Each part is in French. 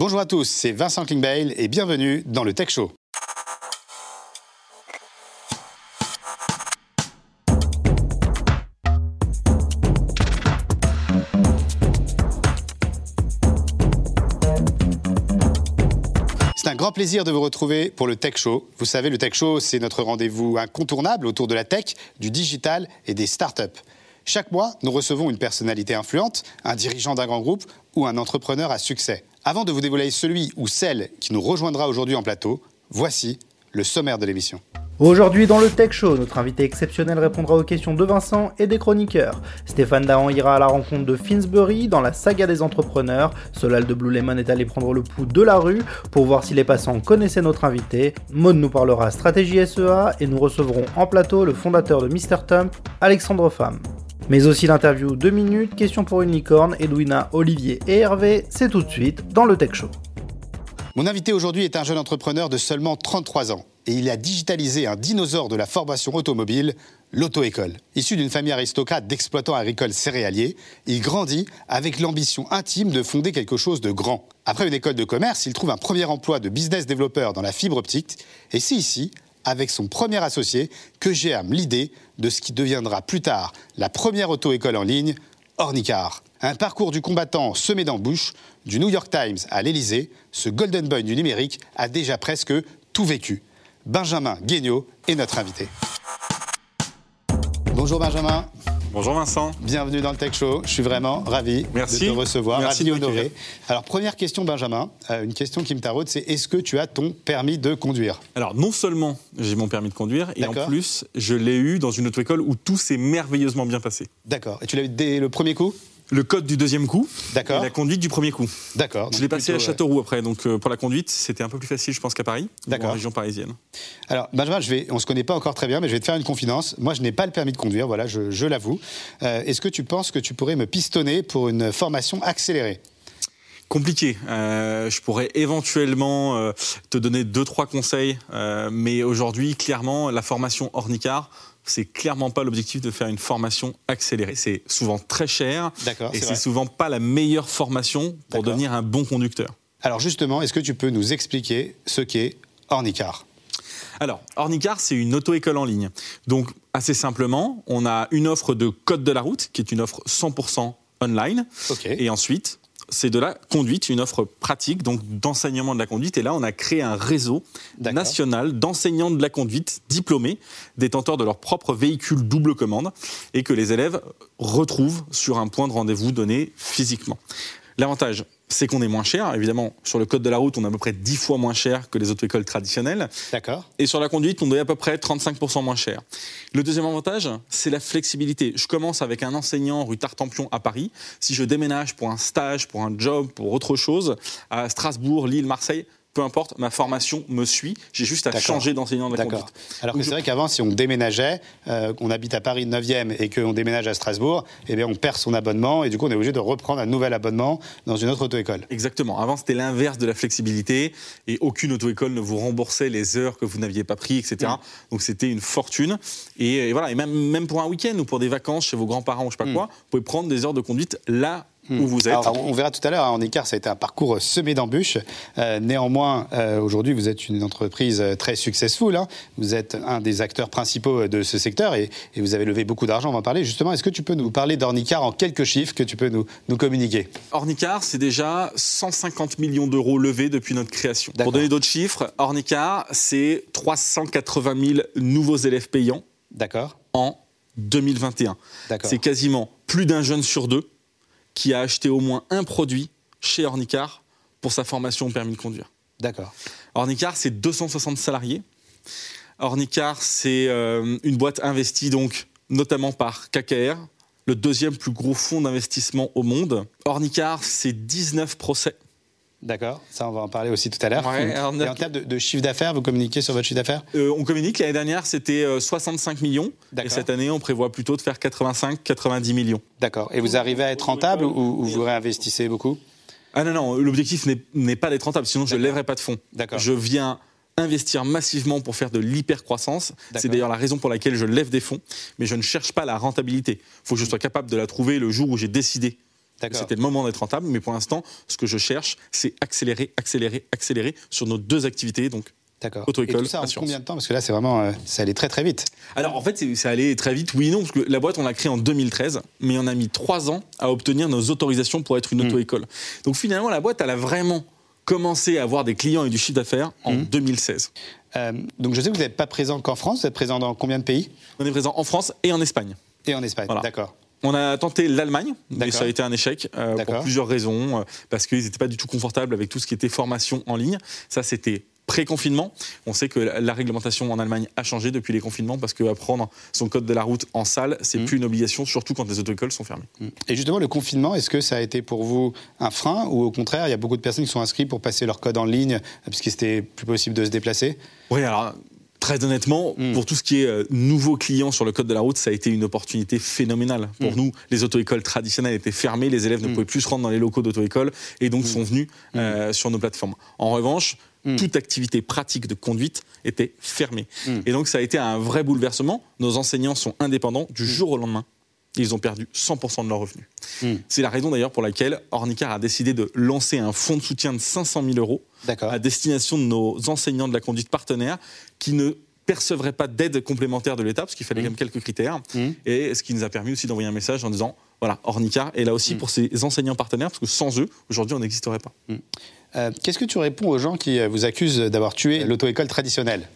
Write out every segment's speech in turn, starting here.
Bonjour à tous, c'est Vincent Klingbeil et bienvenue dans le Tech Show. C'est un grand plaisir de vous retrouver pour le Tech Show. Vous savez, le Tech Show, c'est notre rendez-vous incontournable autour de la tech, du digital et des startups. Chaque mois, nous recevons une personnalité influente, un dirigeant d'un grand groupe ou un entrepreneur à succès. Avant de vous dévoiler celui ou celle qui nous rejoindra aujourd'hui en plateau, voici le sommaire de l'émission. Aujourd'hui dans le Tech Show, notre invité exceptionnel répondra aux questions de Vincent et des chroniqueurs. Stéphane Dahan ira à la rencontre de Finsbury dans la saga des entrepreneurs. Solal de Blue est allé prendre le pouls de la rue pour voir si les passants connaissaient notre invité. Maud nous parlera stratégie SEA et nous recevrons en plateau le fondateur de Mr. Tump, Alexandre Pham. Mais aussi l'interview 2 minutes, questions pour une licorne, Edwina, Olivier et Hervé, c'est tout de suite dans le Tech Show. Mon invité aujourd'hui est un jeune entrepreneur de seulement 33 ans et il a digitalisé un dinosaure de la formation automobile, l'auto-école. Issu d'une famille aristocrate d'exploitants agricoles céréaliers, il grandit avec l'ambition intime de fonder quelque chose de grand. Après une école de commerce, il trouve un premier emploi de business développeur dans la fibre optique et c'est ici, avec son premier associé, que germe l'idée de ce qui deviendra plus tard la première auto-école en ligne, Ornicar. Un parcours du combattant semé d'embûches, du New York Times à l'Elysée, ce Golden Boy du numérique a déjà presque tout vécu. Benjamin Guignot est notre invité. Bonjour Benjamin. Bonjour Vincent. Bienvenue dans le Tech Show. Je suis vraiment ravi Merci. de te recevoir. Merci ravi honoré. Alors, première question, Benjamin. Euh, une question qui me taraude, c'est est-ce que tu as ton permis de conduire? Alors non seulement j'ai mon permis de conduire, et en plus je l'ai eu dans une auto-école où tout s'est merveilleusement bien passé. D'accord. Et tu l'as eu dès le premier coup? Le code du deuxième coup D'accord. et la conduite du premier coup. D'accord. Je l'ai passé à plutôt, Châteauroux après, donc euh, pour la conduite c'était un peu plus facile je pense qu'à Paris, ou D'accord. en région parisienne. Alors, Benjamin, je vais, on ne se connaît pas encore très bien, mais je vais te faire une confidence. Moi, je n'ai pas le permis de conduire, voilà, je, je l'avoue. Euh, Est-ce que tu penses que tu pourrais me pistonner pour une formation accélérée? Compliqué. Euh, je pourrais éventuellement euh, te donner deux trois conseils, euh, mais aujourd'hui clairement la formation Ornicar c'est clairement pas l'objectif de faire une formation accélérée. C'est souvent très cher D'accord, et c'est souvent pas la meilleure formation pour devenir un bon conducteur. Alors, justement, est-ce que tu peux nous expliquer ce qu'est Ornicar? Alors, Ornicar, c'est une auto-école en ligne. Donc, assez simplement, on a une offre de code de la route, qui est une offre 100% online. Ok. Et ensuite, c'est de la conduite, une offre pratique, donc d'enseignement de la conduite. Et là, on a créé un réseau national d'enseignants de la conduite diplômés, détenteurs de leur propre véhicule double commande, et que les élèves retrouvent sur un point de rendez-vous donné physiquement. L'avantage, c'est qu'on est moins cher. Évidemment, sur le code de la route, on est à peu près 10 fois moins cher que les auto-écoles traditionnelles. D'accord. Et sur la conduite, on est à peu près 35% moins cher. Le deuxième avantage, c'est la flexibilité. Je commence avec un enseignant rue Tartampion à Paris. Si je déménage pour un stage, pour un job, pour autre chose, à Strasbourg, Lille, Marseille, peu importe, ma formation me suit. J'ai juste à changer d'enseignant de la conduite. Alors que c'est je- vrai qu'avant, si on déménageait, euh, qu'on habite à Paris 9e et qu'on déménage à Strasbourg, eh bien, on perd son abonnement et du coup, on est obligé de reprendre un nouvel abonnement dans une autre auto-école. Exactement. Avant, c'était l'inverse de la flexibilité et aucune auto-école ne vous remboursait les heures que vous n'aviez pas pris, etc. Donc, c'était une fortune. Et, et voilà. Et même, même pour un week-end ou pour des vacances chez vos grands-parents ou je sais pas quoi, vous pouvez prendre des heures de conduite là où vous êtes. Alors, on verra tout à l'heure, hein, en écart, ça a été un parcours euh, semé d'embûches. Euh, néanmoins, euh, aujourd'hui, vous êtes une entreprise très successful. hein. Vous êtes un des acteurs principaux de ce secteur et, et vous avez levé beaucoup d'argent, on va en parler. Justement, est-ce que tu peux nous parler d'Ornicar en quelques chiffres que tu peux nous, nous communiquer? Ornicar, c'est déjà 150 millions d'euros levés depuis notre création. Pour donner d'autres chiffres, Ornicar, c'est 380 000 nouveaux élèves payants D'accord en 2021. D'accord. C'est quasiment plus d'un jeune sur deux qui a acheté au moins un produit chez Ornicar pour sa formation au permis de conduire. D'accord. Ornicar, c'est 260 salariés. Ornicar, c'est euh, une boîte investie donc notamment par KKR, le deuxième plus gros fonds d'investissement au monde. Ornicar, c'est 19 procès. D'accord, ça on va en parler aussi tout à l'heure. Ouais, alors, Et en termes de, de chiffre d'affaires, vous communiquez sur votre chiffre d'affaires? Euh, on communique, l'année dernière, c'était euh, 65 millions. Et cette année, on prévoit plutôt de faire 85-90 millions. D'accord. Et vous arrivez à être rentable ou, ou vous réinvestissez beaucoup? Ah non, non, l'objectif n'est- pas d'être rentable, sinon je ne lèverai pas de fonds. D'accord. Je viens investir massivement pour faire de l'hypercroissance. C'est d'ailleurs la raison pour laquelle je lève des fonds, mais je ne cherche pas la rentabilité. Il faut que je sois capable de la trouver le jour où j'ai décidé. C'était le moment d'être rentable, mais pour l'instant, ce que je cherche, c'est accélérer, accélérer, accélérer sur nos deux activités, donc D'accord. Auto-école, Et tout ça en assurance. combien de temps? Parce que là, c'est vraiment, euh, ça allait très très vite. Alors en fait, ça allait très vite, oui et non, parce que la boîte, on l'a créée en 2013, mais on a mis trois ans à obtenir nos autorisations pour être une Mm. auto-école. Donc finalement, la boîte, elle a vraiment commencé à avoir des clients et du chiffre d'affaires en Mm. 2016. Euh, donc je sais que vous n'êtes pas présent qu'en France, vous êtes présent dans combien de pays? On est présent en France et en Espagne. Et en Espagne. Voilà. D'accord. On a tenté l'Allemagne, mais ça a été un échec euh, pour plusieurs raisons, euh, parce qu'ils n'étaient pas du tout confortables avec tout ce qui était formation en ligne. Ça, c'était pré-confinement. On sait que la réglementation en Allemagne a changé depuis les confinements, parce que apprendre son code de la route en salle, c'est Mmh. plus une obligation, surtout quand les auto-écoles sont fermées. Et justement, le confinement, est-ce que ça a été pour vous un frein ou au contraire, il y a beaucoup de personnes qui sont inscrites pour passer leur code en ligne euh, puisque c'était plus possible de se déplacer? Oui, alors très honnêtement, Mm. pour tout ce qui est euh, nouveaux clients sur le code de la route, ça a été une opportunité phénoménale. Pour Mm. nous, les auto-écoles traditionnelles étaient fermées, les élèves ne Mm. pouvaient plus se rendre dans les locaux d'auto-école et donc sont venus euh, sur nos plateformes. En revanche, toute activité pratique de conduite était fermée. Et donc ça a été un vrai bouleversement. Nos enseignants sont indépendants du jour au lendemain. Ils ont perdu 100% de leurs revenus. C'est la raison d'ailleurs pour laquelle Ornicar a décidé de lancer un fonds de soutien de 500 000 euros. À destination de nos enseignants de la conduite partenaire qui ne percevraient pas d'aide complémentaire de l'État, parce qu'il fallait Mmh. quand même quelques critères, Mmh. et ce qui nous a permis aussi d'envoyer un message en disant, voilà, Ornicar est là aussi Mmh. pour ces enseignants partenaires, parce que sans eux, aujourd'hui, on n'existerait pas. Euh, Qu'est-ce que tu réponds aux gens qui euh, vous accusent d'avoir tué l'auto-école traditionnelle?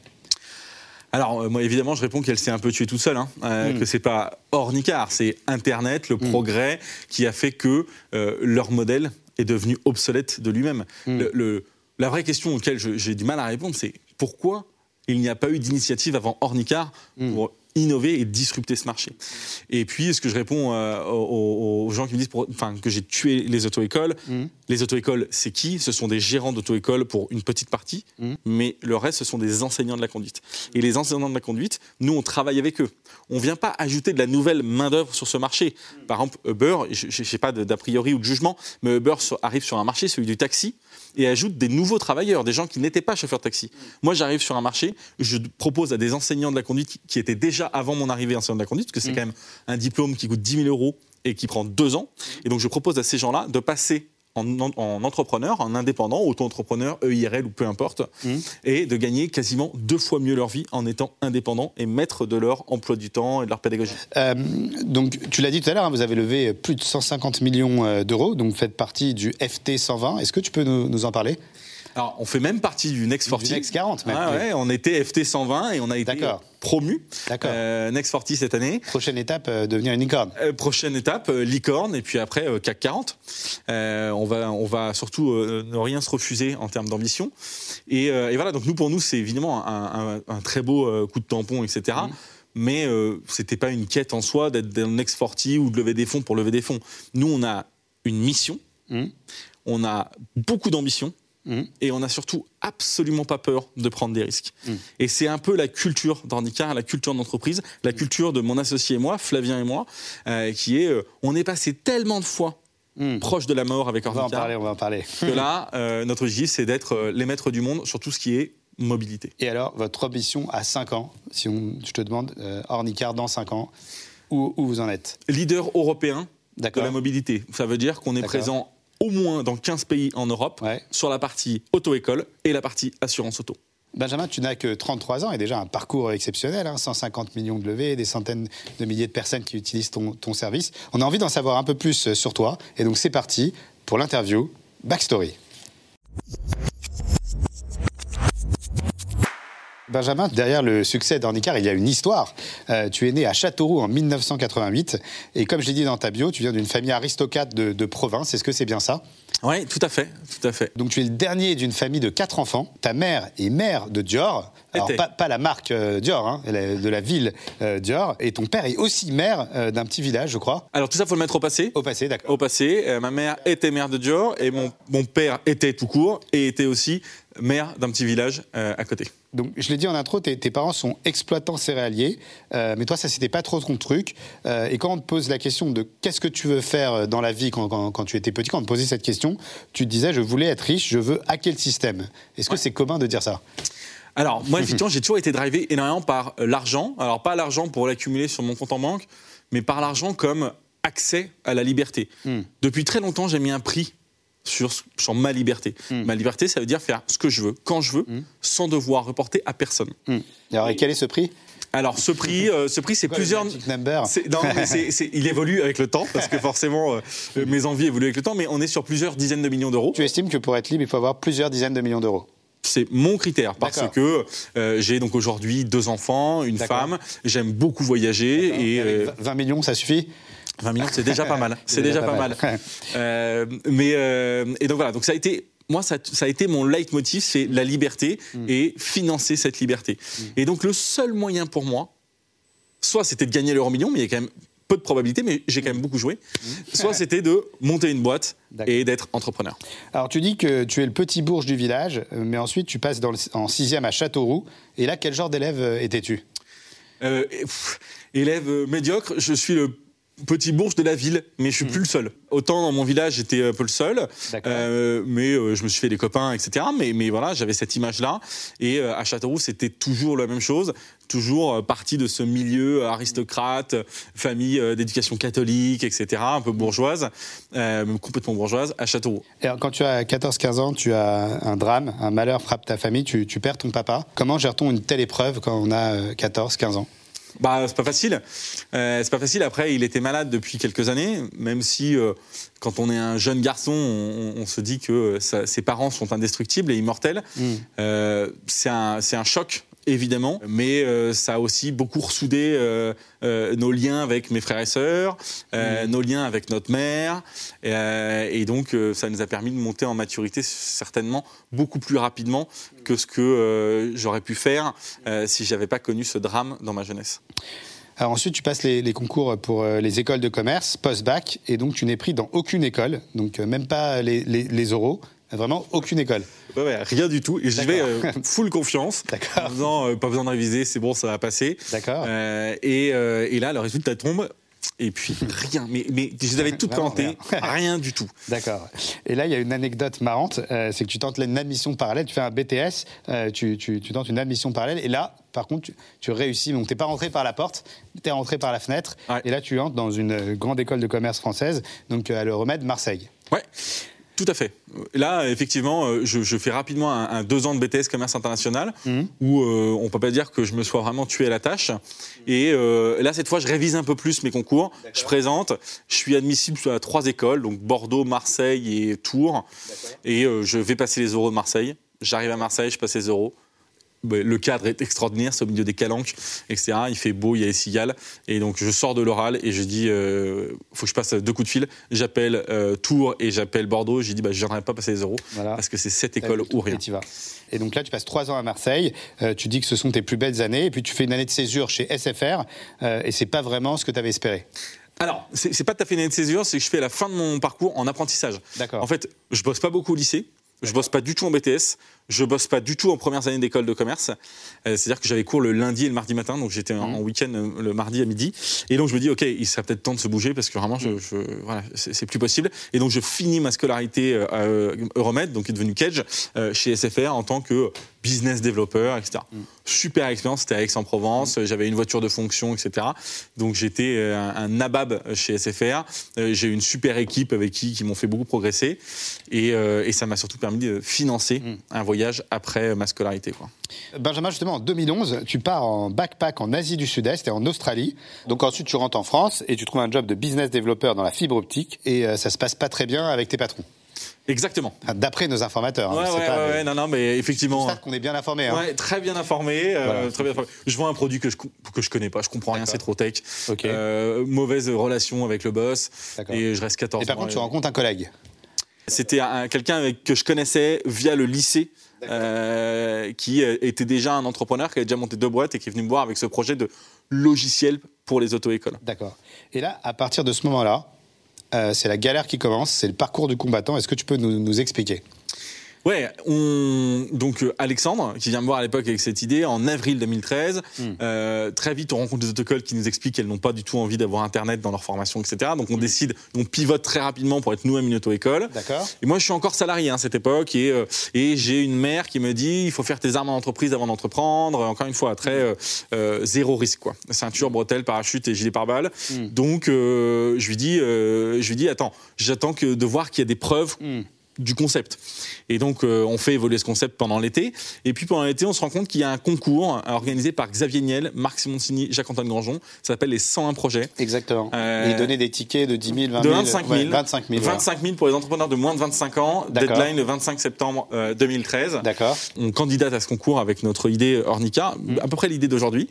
Alors, euh, moi, évidemment, je réponds qu'elle s'est un peu tuée toute seule, hein, euh, Mm. que c'est pas Ornicar, c'est Internet, le progrès, qui a fait que euh, leur modèle est devenu obsolète de lui-même. Le- le- la vraie question auquel j'ai du mal à répondre, c'est pourquoi il n'y a pas eu d'initiative avant Ornicar Mm. pour innover et disrupter ce marché? Et puis, ce que je réponds euh, aux, aux gens qui me disent pour- que j'ai tué les auto-écoles, Mm. Les auto-écoles, c'est qui? Ce sont des gérants d'auto-écoles pour une petite partie, Mm. mais le reste, ce sont des enseignants de la conduite. Et les enseignants de la conduite, nous, on travaille avec eux. On ne vient pas ajouter de la nouvelle main-d'œuvre sur ce marché. Par exemple, Uber, je n'ai pas d'a priori ou de jugement, mais Uber arrive sur un marché, celui du taxi, et ajoute des nouveaux travailleurs, des gens qui n'étaient pas chauffeurs de taxi. Moi, j'arrive sur un marché, je propose à des enseignants de la conduite qui- étaient déjà avant mon arrivée enseignants de la conduite, parce que c'est quand même un diplôme qui coûte 10 000 euros et qui prend deux ans. Et donc, je propose à ces gens-là de passer en, en- en entrepreneur, en indépendant, auto-entrepreneur, EIRL ou peu importe, Mhm. et de gagner quasiment deux fois mieux leur vie en étant indépendants et maîtres de leur emploi du temps et de leur pédagogie. Euh, donc, tu l'as dit tout à l'heure, hein, vous avez levé plus de 150 millions euh, d'euros, donc vous faites partie du FT 120. Est-ce que tu peux nous, nous en parler? Alors, on fait même partie du Next 40. Du Next 40 même. Ah ouais, on était FT 120 et on a été promu D'accord. euh, Next 40 cette année. Prochaine étape, euh, devenir une licorne. Euh, prochaine étape, licorne, et puis après CAC 40. Euh, on, va, on va surtout ne rien se refuser en termes d'ambition. Et, et voilà, donc nous, pour nous, c'est évidemment un, un- un très beau coup de tampon, etc. Mhm. Mais euh, c'était pas une quête en soi d'être dans le Next 40 ou de lever des fonds pour lever des fonds. Nous, on a une mission, Mhm. on a beaucoup d'ambition. Mhm. Et on n'a surtout absolument pas peur de prendre des risques. Mm. Et c'est un peu la culture d'Ornicar, la culture d'entreprise, la culture de mon associé et moi, Flavien et moi, euh, qui est, euh, on est passé tellement de fois proche de la mort avec On va en parler, on va en parler. que là, euh, notre objectif, c'est d'être euh, les maîtres du monde sur tout ce qui est mobilité. Et alors, votre ambition à 5 ans, si on, je te demande, euh, Ornicar dans 5 ans, où, où vous en êtes? Leader européen de la mobilité. Ça veut dire qu'on est présent au moins dans 15 pays en Europe Ouais. sur la partie auto-école et la partie assurance auto. Benjamin, tu n'as que 33 ans et déjà un parcours exceptionnel, hein, 150 millions de levées, des centaines de milliers de personnes qui utilisent ton, ton service. On a envie d'en savoir un peu plus sur toi, et donc c'est parti pour l'interview Backstory. Benjamin, derrière le succès d'Ornicar, il y a une histoire. Euh, tu es né à Châteauroux en 1988, et comme je l'ai dit dans ta bio, tu viens d'une famille aristocrate de, de province. Est-ce que c'est bien ça? Oui, tout à fait, tout à fait. donc tu es le dernier d'une famille de quatre enfants. Ta mère est mère de Dior. Alors pas, pas la marque euh, Dior, hein, de la ville euh, Dior. Et ton père est aussi maire euh, d'un petit village, je crois. Alors tout ça, faut le mettre au passé. Au passé, d'accord. Au passé, ma mère était mère de Dior et mon, mon père était tout court et était aussi maire d'un petit village euh, à côté. Donc je l'ai dit en intro, tes, tes parents sont exploitants céréaliers, euh, mais toi ça c'était pas trop ton truc. Euh, et quand on te pose la question de qu'est-ce que tu veux faire dans la vie quand, quand- quand tu étais petit, quand on te posait cette question, tu te disais je voulais être riche, je veux hacker le système. Est-ce que c'est commun de dire ça? Alors moi, effectivement, j'ai toujours été drivé énormément par l'argent. Alors pas l'argent pour l'accumuler sur mon compte en banque, mais par l'argent comme accès à la liberté. Hmm. Depuis très longtemps, j'ai mis un prix sur, sur ma liberté. Hmm. Ma liberté, ça veut dire faire ce que je veux, quand je veux, sans devoir reporter à personne. Hmm. Alors, et quel est ce prix? Alors, ce prix, euh, ce prix c'est plusieurs. non, mais c'est- il évolue avec le temps, parce que forcément, euh, mes envies évoluent avec le temps, mais on est sur plusieurs dizaines de millions d'euros. Tu estimes que pour être libre, il faut avoir plusieurs dizaines de millions d'euros? C'est mon critère parce que euh, j'ai donc aujourd'hui deux enfants, une D'accord. j'aime beaucoup voyager et Avec euh, 20 millions, ça suffit? 20 millions c'est déjà pas mal. C'est déjà, pas mal. Euh, mais euh, et donc voilà, donc ça a été moi ça, ça a été mon leitmotiv, c'est la liberté Mm. et financer cette liberté. Et donc le seul moyen pour moi, soit c'était de gagner l'euro million, mais il y a quand même peu de probabilité, mais j'ai quand même beaucoup joué. Soit c'était de monter une boîte Mm. Et d'être entrepreneur. Alors, tu dis que tu es le petit bourge du village, mais ensuite, tu passes dans le- en sixième à Châteauroux. Et là, quel genre d'élève euh, étais-tu? Euh, élève médiocre, je suis le petit bourge de la ville, mais je suis plus le seul. Autant dans mon village, j'étais un peu le seul, euh, mais euh, je me suis fait des copains, etc. Mais, mais voilà, j'avais cette image-là. Et euh, à Châteauroux, c'était toujours la même chose. Toujours euh, partie de ce milieu aristocrate, famille euh, d'éducation catholique, etc. Un peu bourgeoise, euh, même complètement bourgeoise, à Châteauroux. Et alors, quand tu as 14-15 ans, tu as un drame, un malheur frappe ta famille, tu, tu perds ton papa. Comment gère-t-on une telle épreuve quand on a 14-15 ans? Bah, c'est pas facile. Euh, c'est pas facile. Après, il était malade depuis quelques années, même si euh, quand on est un jeune garçon, on, on se dit que euh, ça- ses parents sont indestructibles et immortels. Euh, c'est un, c'est un choc. Évidemment, mais euh, ça a aussi beaucoup ressoudé euh, euh, nos liens avec mes frères et sœurs, euh, nos liens avec notre mère, et donc ça nous a permis de monter en maturité certainement beaucoup plus rapidement que ce que j'aurais pu faire si j'avais pas connu ce drame dans ma jeunesse. Alors ensuite, tu passes les, les concours pour les écoles de commerce, post-bac, et donc tu n'es pris dans aucune école, donc même pas les, les, les oraux, vraiment aucune école. Ouais, ouais, rien du tout. Et j'y vais euh, full confiance. D'accord. En disant, euh, pas besoin de réviser, c'est bon, ça va passer. D'accord. Euh, et, euh, et là, le résultat tombe. Et puis rien, mais, mais je les avais toutes Vraiment tentées, rien du tout. D'accord. Et là, il y a une anecdote marrante, c'est que tu tentes une admission parallèle, tu fais un BTS, tu, tu- tu tentes une admission parallèle, et là, par contre, tu, tu réussis. Donc, t'es pas rentré par la porte, tu es rentré par la fenêtre, Ouais. et là, tu entres dans une grande école de commerce française, donc à le remède Marseille. Ouais, tout à fait. Là, effectivement, euh, je, je fais rapidement un, un deux ans de BTS commerce international Mhm. où euh, on peut pas dire que je me sois vraiment tué à la tâche. Et euh, là, cette fois, je révise un peu plus mes concours. Je présente. Je suis admissible à trois écoles, donc Bordeaux, Marseille et Tours. Et euh, je vais passer les euros de Marseille. J'arrive à Marseille, je passe les euros. Le cadre est extraordinaire, c'est au milieu des calanques, etc. Il fait beau, il y a les cigales. Et donc, je sors de l'oral et je dis, euh, faut que je passe deux coups de fil. J'appelle euh, Tours et j'appelle Bordeaux. J'ai dit, bah, je viendrai pas passer les euros Voilà. parce que c'est cette école ou rien. Et vas. Et donc là, tu passes trois ans à Marseille, euh, tu dis que ce sont tes plus belles années, et puis tu fais une année de césure chez SFR, euh, et c'est pas vraiment ce que tu avais espéré. Alors, c'est c'est pas tout à fait une année de césure, c'est que je fais la fin de mon parcours en apprentissage. D'accord. En fait, je bosse pas beaucoup au lycée. Je bosse pas du tout en BTS, je bosse pas du tout en premières années d'école de commerce. Euh, C'est-à-dire que j'avais cours le lundi et le mardi matin, donc j'étais en, Mhm. en week-end euh, le mardi à midi. Et donc je me dis, ok, il serait peut-être temps de se bouger parce que vraiment, je, Mhm. je- voilà, c'est plus possible. Et donc je finis ma scolarité euh, à Euromed, donc qui est devenu euh, chez SFR en tant que business developer, etc. Mhm. Super expérience, c'était à Aix-en-Provence, j'avais une voiture de fonction, etc. Donc j'étais un, un nabab chez SFR. J'ai eu une super équipe avec qui, qui m'ont fait beaucoup progresser. Et, et ça m'a surtout permis de financer un voyage après ma scolarité. Quoi. Benjamin, justement, en 2011, tu pars en backpack en Asie du Sud-Est et en Australie. Donc ensuite, tu rentres en France et tu trouves un job de business developer dans la fibre optique, et euh, ça se passe pas très bien avec tes patrons. Exactement. Enfin, D'après nos informateurs. hein, Ouais, pas, ouais, mais ouais, non, non, mais effectivement. J'espère qu'on est bien informé. hein. Ouais, très bien informé, euh, Voilà. très bien informé. Je vends un produit que je que je connais pas, je comprends rien, c'est trop tech. Ok. Euh, mauvaise relation avec le boss et je reste 14 Et par ans. contre, tu rencontres un collègue. C'était un- quelqu'un que je connaissais via le lycée, euh, qui euh, était déjà un entrepreneur, qui avait déjà monté deux boîtes et qui est venu me voir avec ce projet de logiciel pour les auto-écoles. D'accord. Et là, à partir de ce moment-là, euh, c'est la galère qui commence, c'est le parcours du combattant. Est-ce que tu peux nous, nous expliquer? Ouais, on... donc euh, Alexandre, qui vient me voir à l'époque avec cette idée, en avril 2013, Hmm. euh, très vite on rencontre des autocols qui nous expliquent qu'elles n'ont pas du tout envie d'avoir Internet dans leur formation, etc. Donc Hmm. on décide, on pivote très rapidement pour être nous-mêmes une auto-école. D'accord. Et moi, je suis encore salarié à cette époque et, euh, et j'ai une mère qui me dit il faut faire tes armes en entreprise avant d'entreprendre. Encore une fois, très zéro risque quoi. Ceinture, bretelle, parachute et gilet pare-balles. Donc je lui dis, je lui dis attends, j'attends que de voir qu'il y a des preuves. Du concept. Et donc, euh, on fait évoluer ce concept pendant l'été. Et puis, pendant l'été, on se rend compte qu'il y a un concours euh, organisé par Xavier Niel, Marc Simoncini, Jacques-Antoine Grangeon. Ça s'appelle les 101 projets. Exactement. Euh, Et donnait des tickets de 10 000, 20 De 000. 25 000. ouais, 25 000. voilà. 25 000 pour les entrepreneurs de moins de 25 ans. Deadline le 25 septembre euh, 2013. D'accord. On candidate à ce concours avec notre idée Ornica, Mm. à peu près l'idée d'aujourd'hui.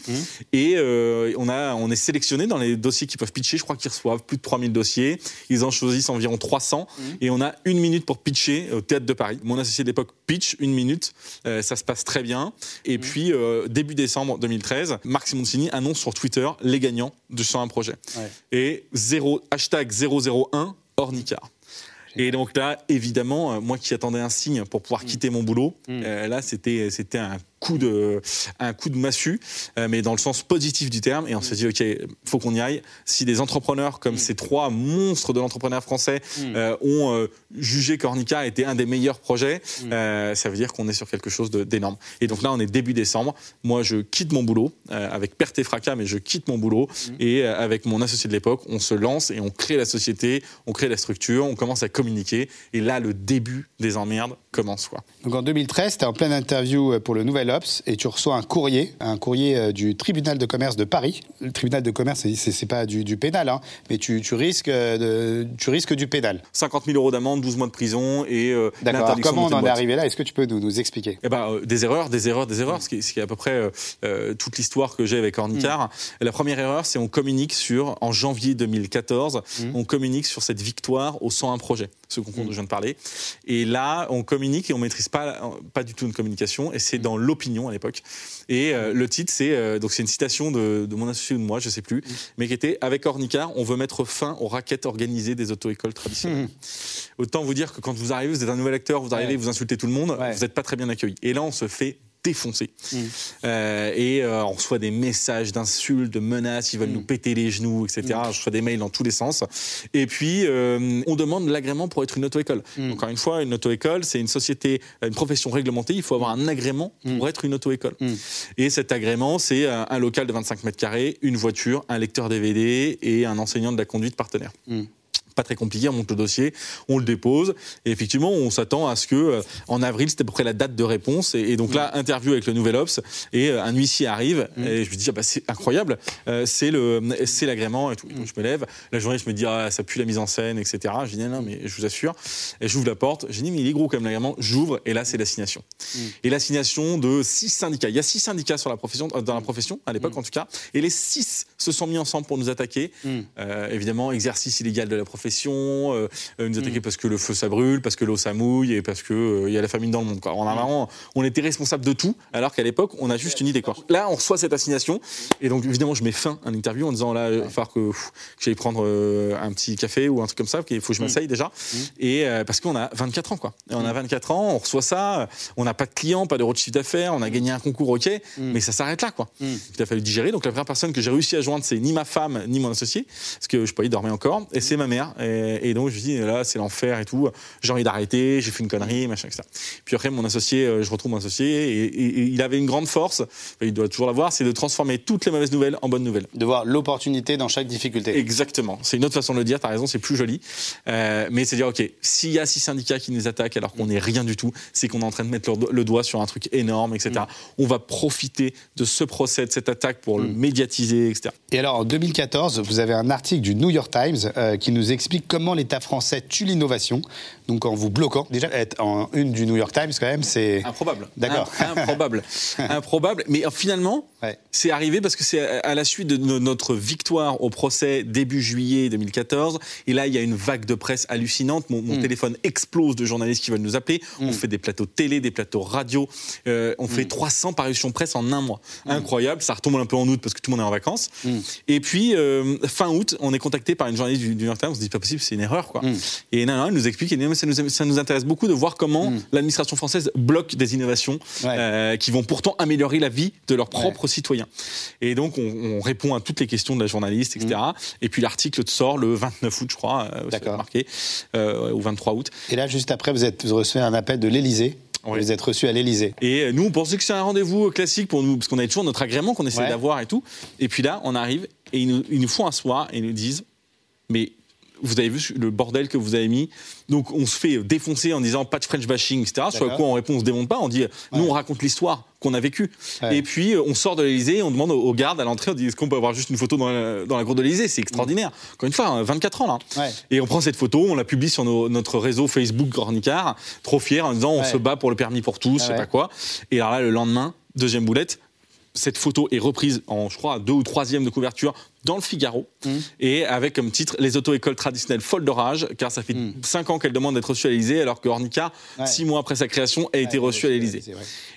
Et euh, on, a, on est sélectionné dans les dossiers qui peuvent pitcher. Je crois qu'ils reçoivent plus de 3000 dossiers. Ils en choisissent environ 300. Mm. Et on a une minute pour pitcher au Théâtre de Paris. Mon associé d'époque pitch, une minute. Euh, ça se passe très bien. Et puis, euh, début décembre 2013, Marc Simoncini annonce sur Twitter les gagnants du 101 projet. Ouais. Et zéro, hashtag 001 Ornica. Et donc là, évidemment, euh, moi qui attendais un signe pour pouvoir quitter mon boulot, euh, là, c'était c'était un coup de un coup de massue, euh, mais dans le sens positif du terme. Et on s'est dit, ok, faut qu'on y aille. Si des entrepreneurs comme ces trois monstres de l'entrepreneuriat français euh, ont euh, jugé qu'Ornica était un des meilleurs projets, euh, ça veut dire qu'on est sur quelque chose d'énorme. Et donc là, on est début décembre. Moi, je quitte mon boulot euh, avec perte et fracas, mais je quitte mon boulot et euh, avec mon associé de l'époque, on se lance et on crée la société, on crée la structure, on commence à communiquer. Et là, le début des emmerdes commence. Quoi. Donc en 2013, tu es en pleine interview pour le Nouvel Et tu reçois un courrier, un courrier euh, du tribunal de commerce de Paris. Le tribunal de commerce, c'est- pas du, du pénal, hein, mais tu, tu risques, euh, de- tu risques du pénal. 50 000 euros d'amende, 12 mois de prison et euh, D'accord. Comment on en est arrivé là? Est-ce que tu peux nous, nous expliquer? Eh ben, euh, des erreurs, des erreurs, des erreurs, ce qui est, ce qui est à peu près euh, toute l'histoire que j'ai avec Ornicar. La première erreur, c'est on communique sur, en janvier 2014, on communique sur cette victoire au 101 projet, ce concours dont je viens de parler. Et là, on communique et on maîtrise pas, pas du tout une communication, et c'est dans l'opinion à l'époque. Et euh, le titre, c'est euh, donc c'est une citation de, de mon associé ou de moi, je sais plus, mais qui était avec Ornicar, on veut mettre fin aux raquettes organisées des auto-écoles traditionnelles. Autant vous dire que quand vous arrivez, vous êtes un nouvel acteur, vous arrivez, Ouais. vous insultez tout le monde, Ouais. vous n'êtes pas très bien accueilli. Et là, on se fait défoncer. Mm. Euh, et euh, on reçoit des messages d'insultes, de menaces, ils veulent Mm. nous péter les genoux, etc. Je reçois des mails dans tous les sens. Et puis, euh, on demande l'agrément pour être une auto-école. Mm. Encore une fois, une auto-école, c'est une société, une profession réglementée. Il faut avoir un agrément pour être une auto-école. Et cet agrément, c'est un, local de 25 mètres carrés, une voiture, un lecteur DVD et un enseignant de la conduite partenaire. Pas très compliqué, on monte le dossier, on le dépose, et effectivement, on s'attend à ce que euh, en avril, c'était à peu près la date de réponse, et, et donc là, interview avec le Nouvel Ops, et euh, un huissier arrive, et je lui dis, ah bah, c'est incroyable, euh, c'est le, c'est l'agrément, et tout. Donc, je me lève, la journée, je me dis, ah, ça pue la mise en scène, etc. Je dis, non, non, mais je vous assure, et j'ouvre la porte, je dis, mais il est gros comme l'agrément, j'ouvre, et là, c'est l'assignation. Et l'assignation de six syndicats. Il y a six syndicats sur la profession, dans la profession, à l'époque en tout cas, et les six se sont mis ensemble pour nous attaquer. Euh, évidemment, exercice illégal de la profession, euh, euh, nous attaquer parce que le feu ça brûle, parce que l'eau ça mouille, et parce que euh, y a la famine dans le monde. Quoi. On, a vraiment, on était responsable de tout, alors qu'à l'époque, on a juste une idée. Quoi. Là, on reçoit cette assignation, et donc évidemment, je mets fin à l'interview en disant là, il va falloir que, pff, que j'aille prendre euh, un petit café ou un truc comme ça, il faut que je m'asseye déjà. Et parce qu'on a 24 ans, quoi. Et on a 24 ans, on reçoit ça, on n'a pas de clients, pas de de chiffre d'affaires, on a gagné un concours, ok, mais ça s'arrête là, quoi. Il a fallu digérer. Donc la première personne que j'ai réussi à joindre, c'est ni ma femme, ni mon associé, parce que je pas, il dormait encore, et c'est ma mère. Et, et donc je lui dis, là, c'est l'enfer et tout, j'ai envie d'arrêter, j'ai fait une connerie, machin, etc. Puis après, mon associé, euh, je retrouve mon associé, et, et- et il avait une grande force, il doit toujours l'avoir, c'est de transformer toutes les mauvaises nouvelles en bonnes nouvelles. De voir l'opportunité dans chaque difficulté. Exactement. C'est une autre façon de le dire, t'as raison, c'est plus joli. Euh, mais c'est dire, OK, s'il y a six syndicats qui nous attaquent alors qu'on n'est rien du tout, c'est qu'on est en train de mettre le, do- le doigt sur un truc énorme, etc. On va profiter de ce procès, de cette attaque pour le médiatiser, etc. Et alors, en 2014, vous avez un article du New York Times euh, qui nous explique comment l'État français tue l'innovation. Donc, en vous bloquant, déjà, être en une du New York Times, quand même, c'est. Improbable. D'accord. Im- Improbable. Improbable. Mais finalement, Ouais. C'est arrivé parce que c'est à la suite de no- notre victoire au procès début juillet 2014. Et là, il y a une vague de presse hallucinante. Mon, mon Mm. téléphone explose de journalistes qui veulent nous appeler. Mm. On fait des plateaux télé, des plateaux radio. Euh, on fait 300 parutions presse en un mois. Incroyable. Ça retombe un peu en août parce que tout le monde est en vacances. Mm. Et puis, euh, fin août, on est contacté par une journaliste du, New York Times. On se dit, pas possible, c'est une erreur. Quoi. Mm. Et non, non, elle nous explique, dit, mais ça nous, ça nous intéresse beaucoup de voir comment Mm. l'administration française bloque des innovations Ouais. euh, qui vont pourtant améliorer la vie de leurs propres citoyens. Et donc, on, on répond à toutes les questions de la journaliste, etc. Et puis, l'article sort le 29 août, je crois, euh, c'est Mm. Marqué, euh, ou 23 août. Et là, juste après, vous, êtes, vous recevez un appel de l'Élysée. Oui. Vous êtes reçu à l'Élysée. Et nous, on pensait que c'était un rendez-vous classique pour nous, parce qu'on avait toujours notre agrément qu'on essayait Ouais. d'avoir et tout. Et puis là, on arrive et ils nous, ils nous font asseoir et ils nous disent Mais vous avez vu le bordel que vous avez mis Donc on se fait défoncer en disant pas de French bashing, etc. Sur quoi on répond On se démonte pas. On dit Nous, on raconte l'histoire qu'on a vécue. Ouais. Et puis, euh, on sort de l'Elysée, on demande aux- gardes à l'entrée on dit Est-ce qu'on peut avoir juste une photo dans la, dans la cour de l'Elysée C'est extraordinaire. Encore une fois, hein, 24 ans là. Ouais. Et on prend cette photo, on la publie sur nos- notre réseau Facebook Gornicard, trop fier en disant on se bat pour le permis pour tous, je sais pas quoi. Et alors là, le lendemain, deuxième boulette, cette photo est reprise en, je crois, deux ou troisième de couverture dans le Figaro, Mmh. et avec comme titre Les auto-écoles traditionnelles folles de rage, car ça fait Mmh. cinq ans qu'elle demande d'être reçue à l'Élysée, alors que Ornica, Ouais. six mois après sa création, a été reçue à l'Élysée.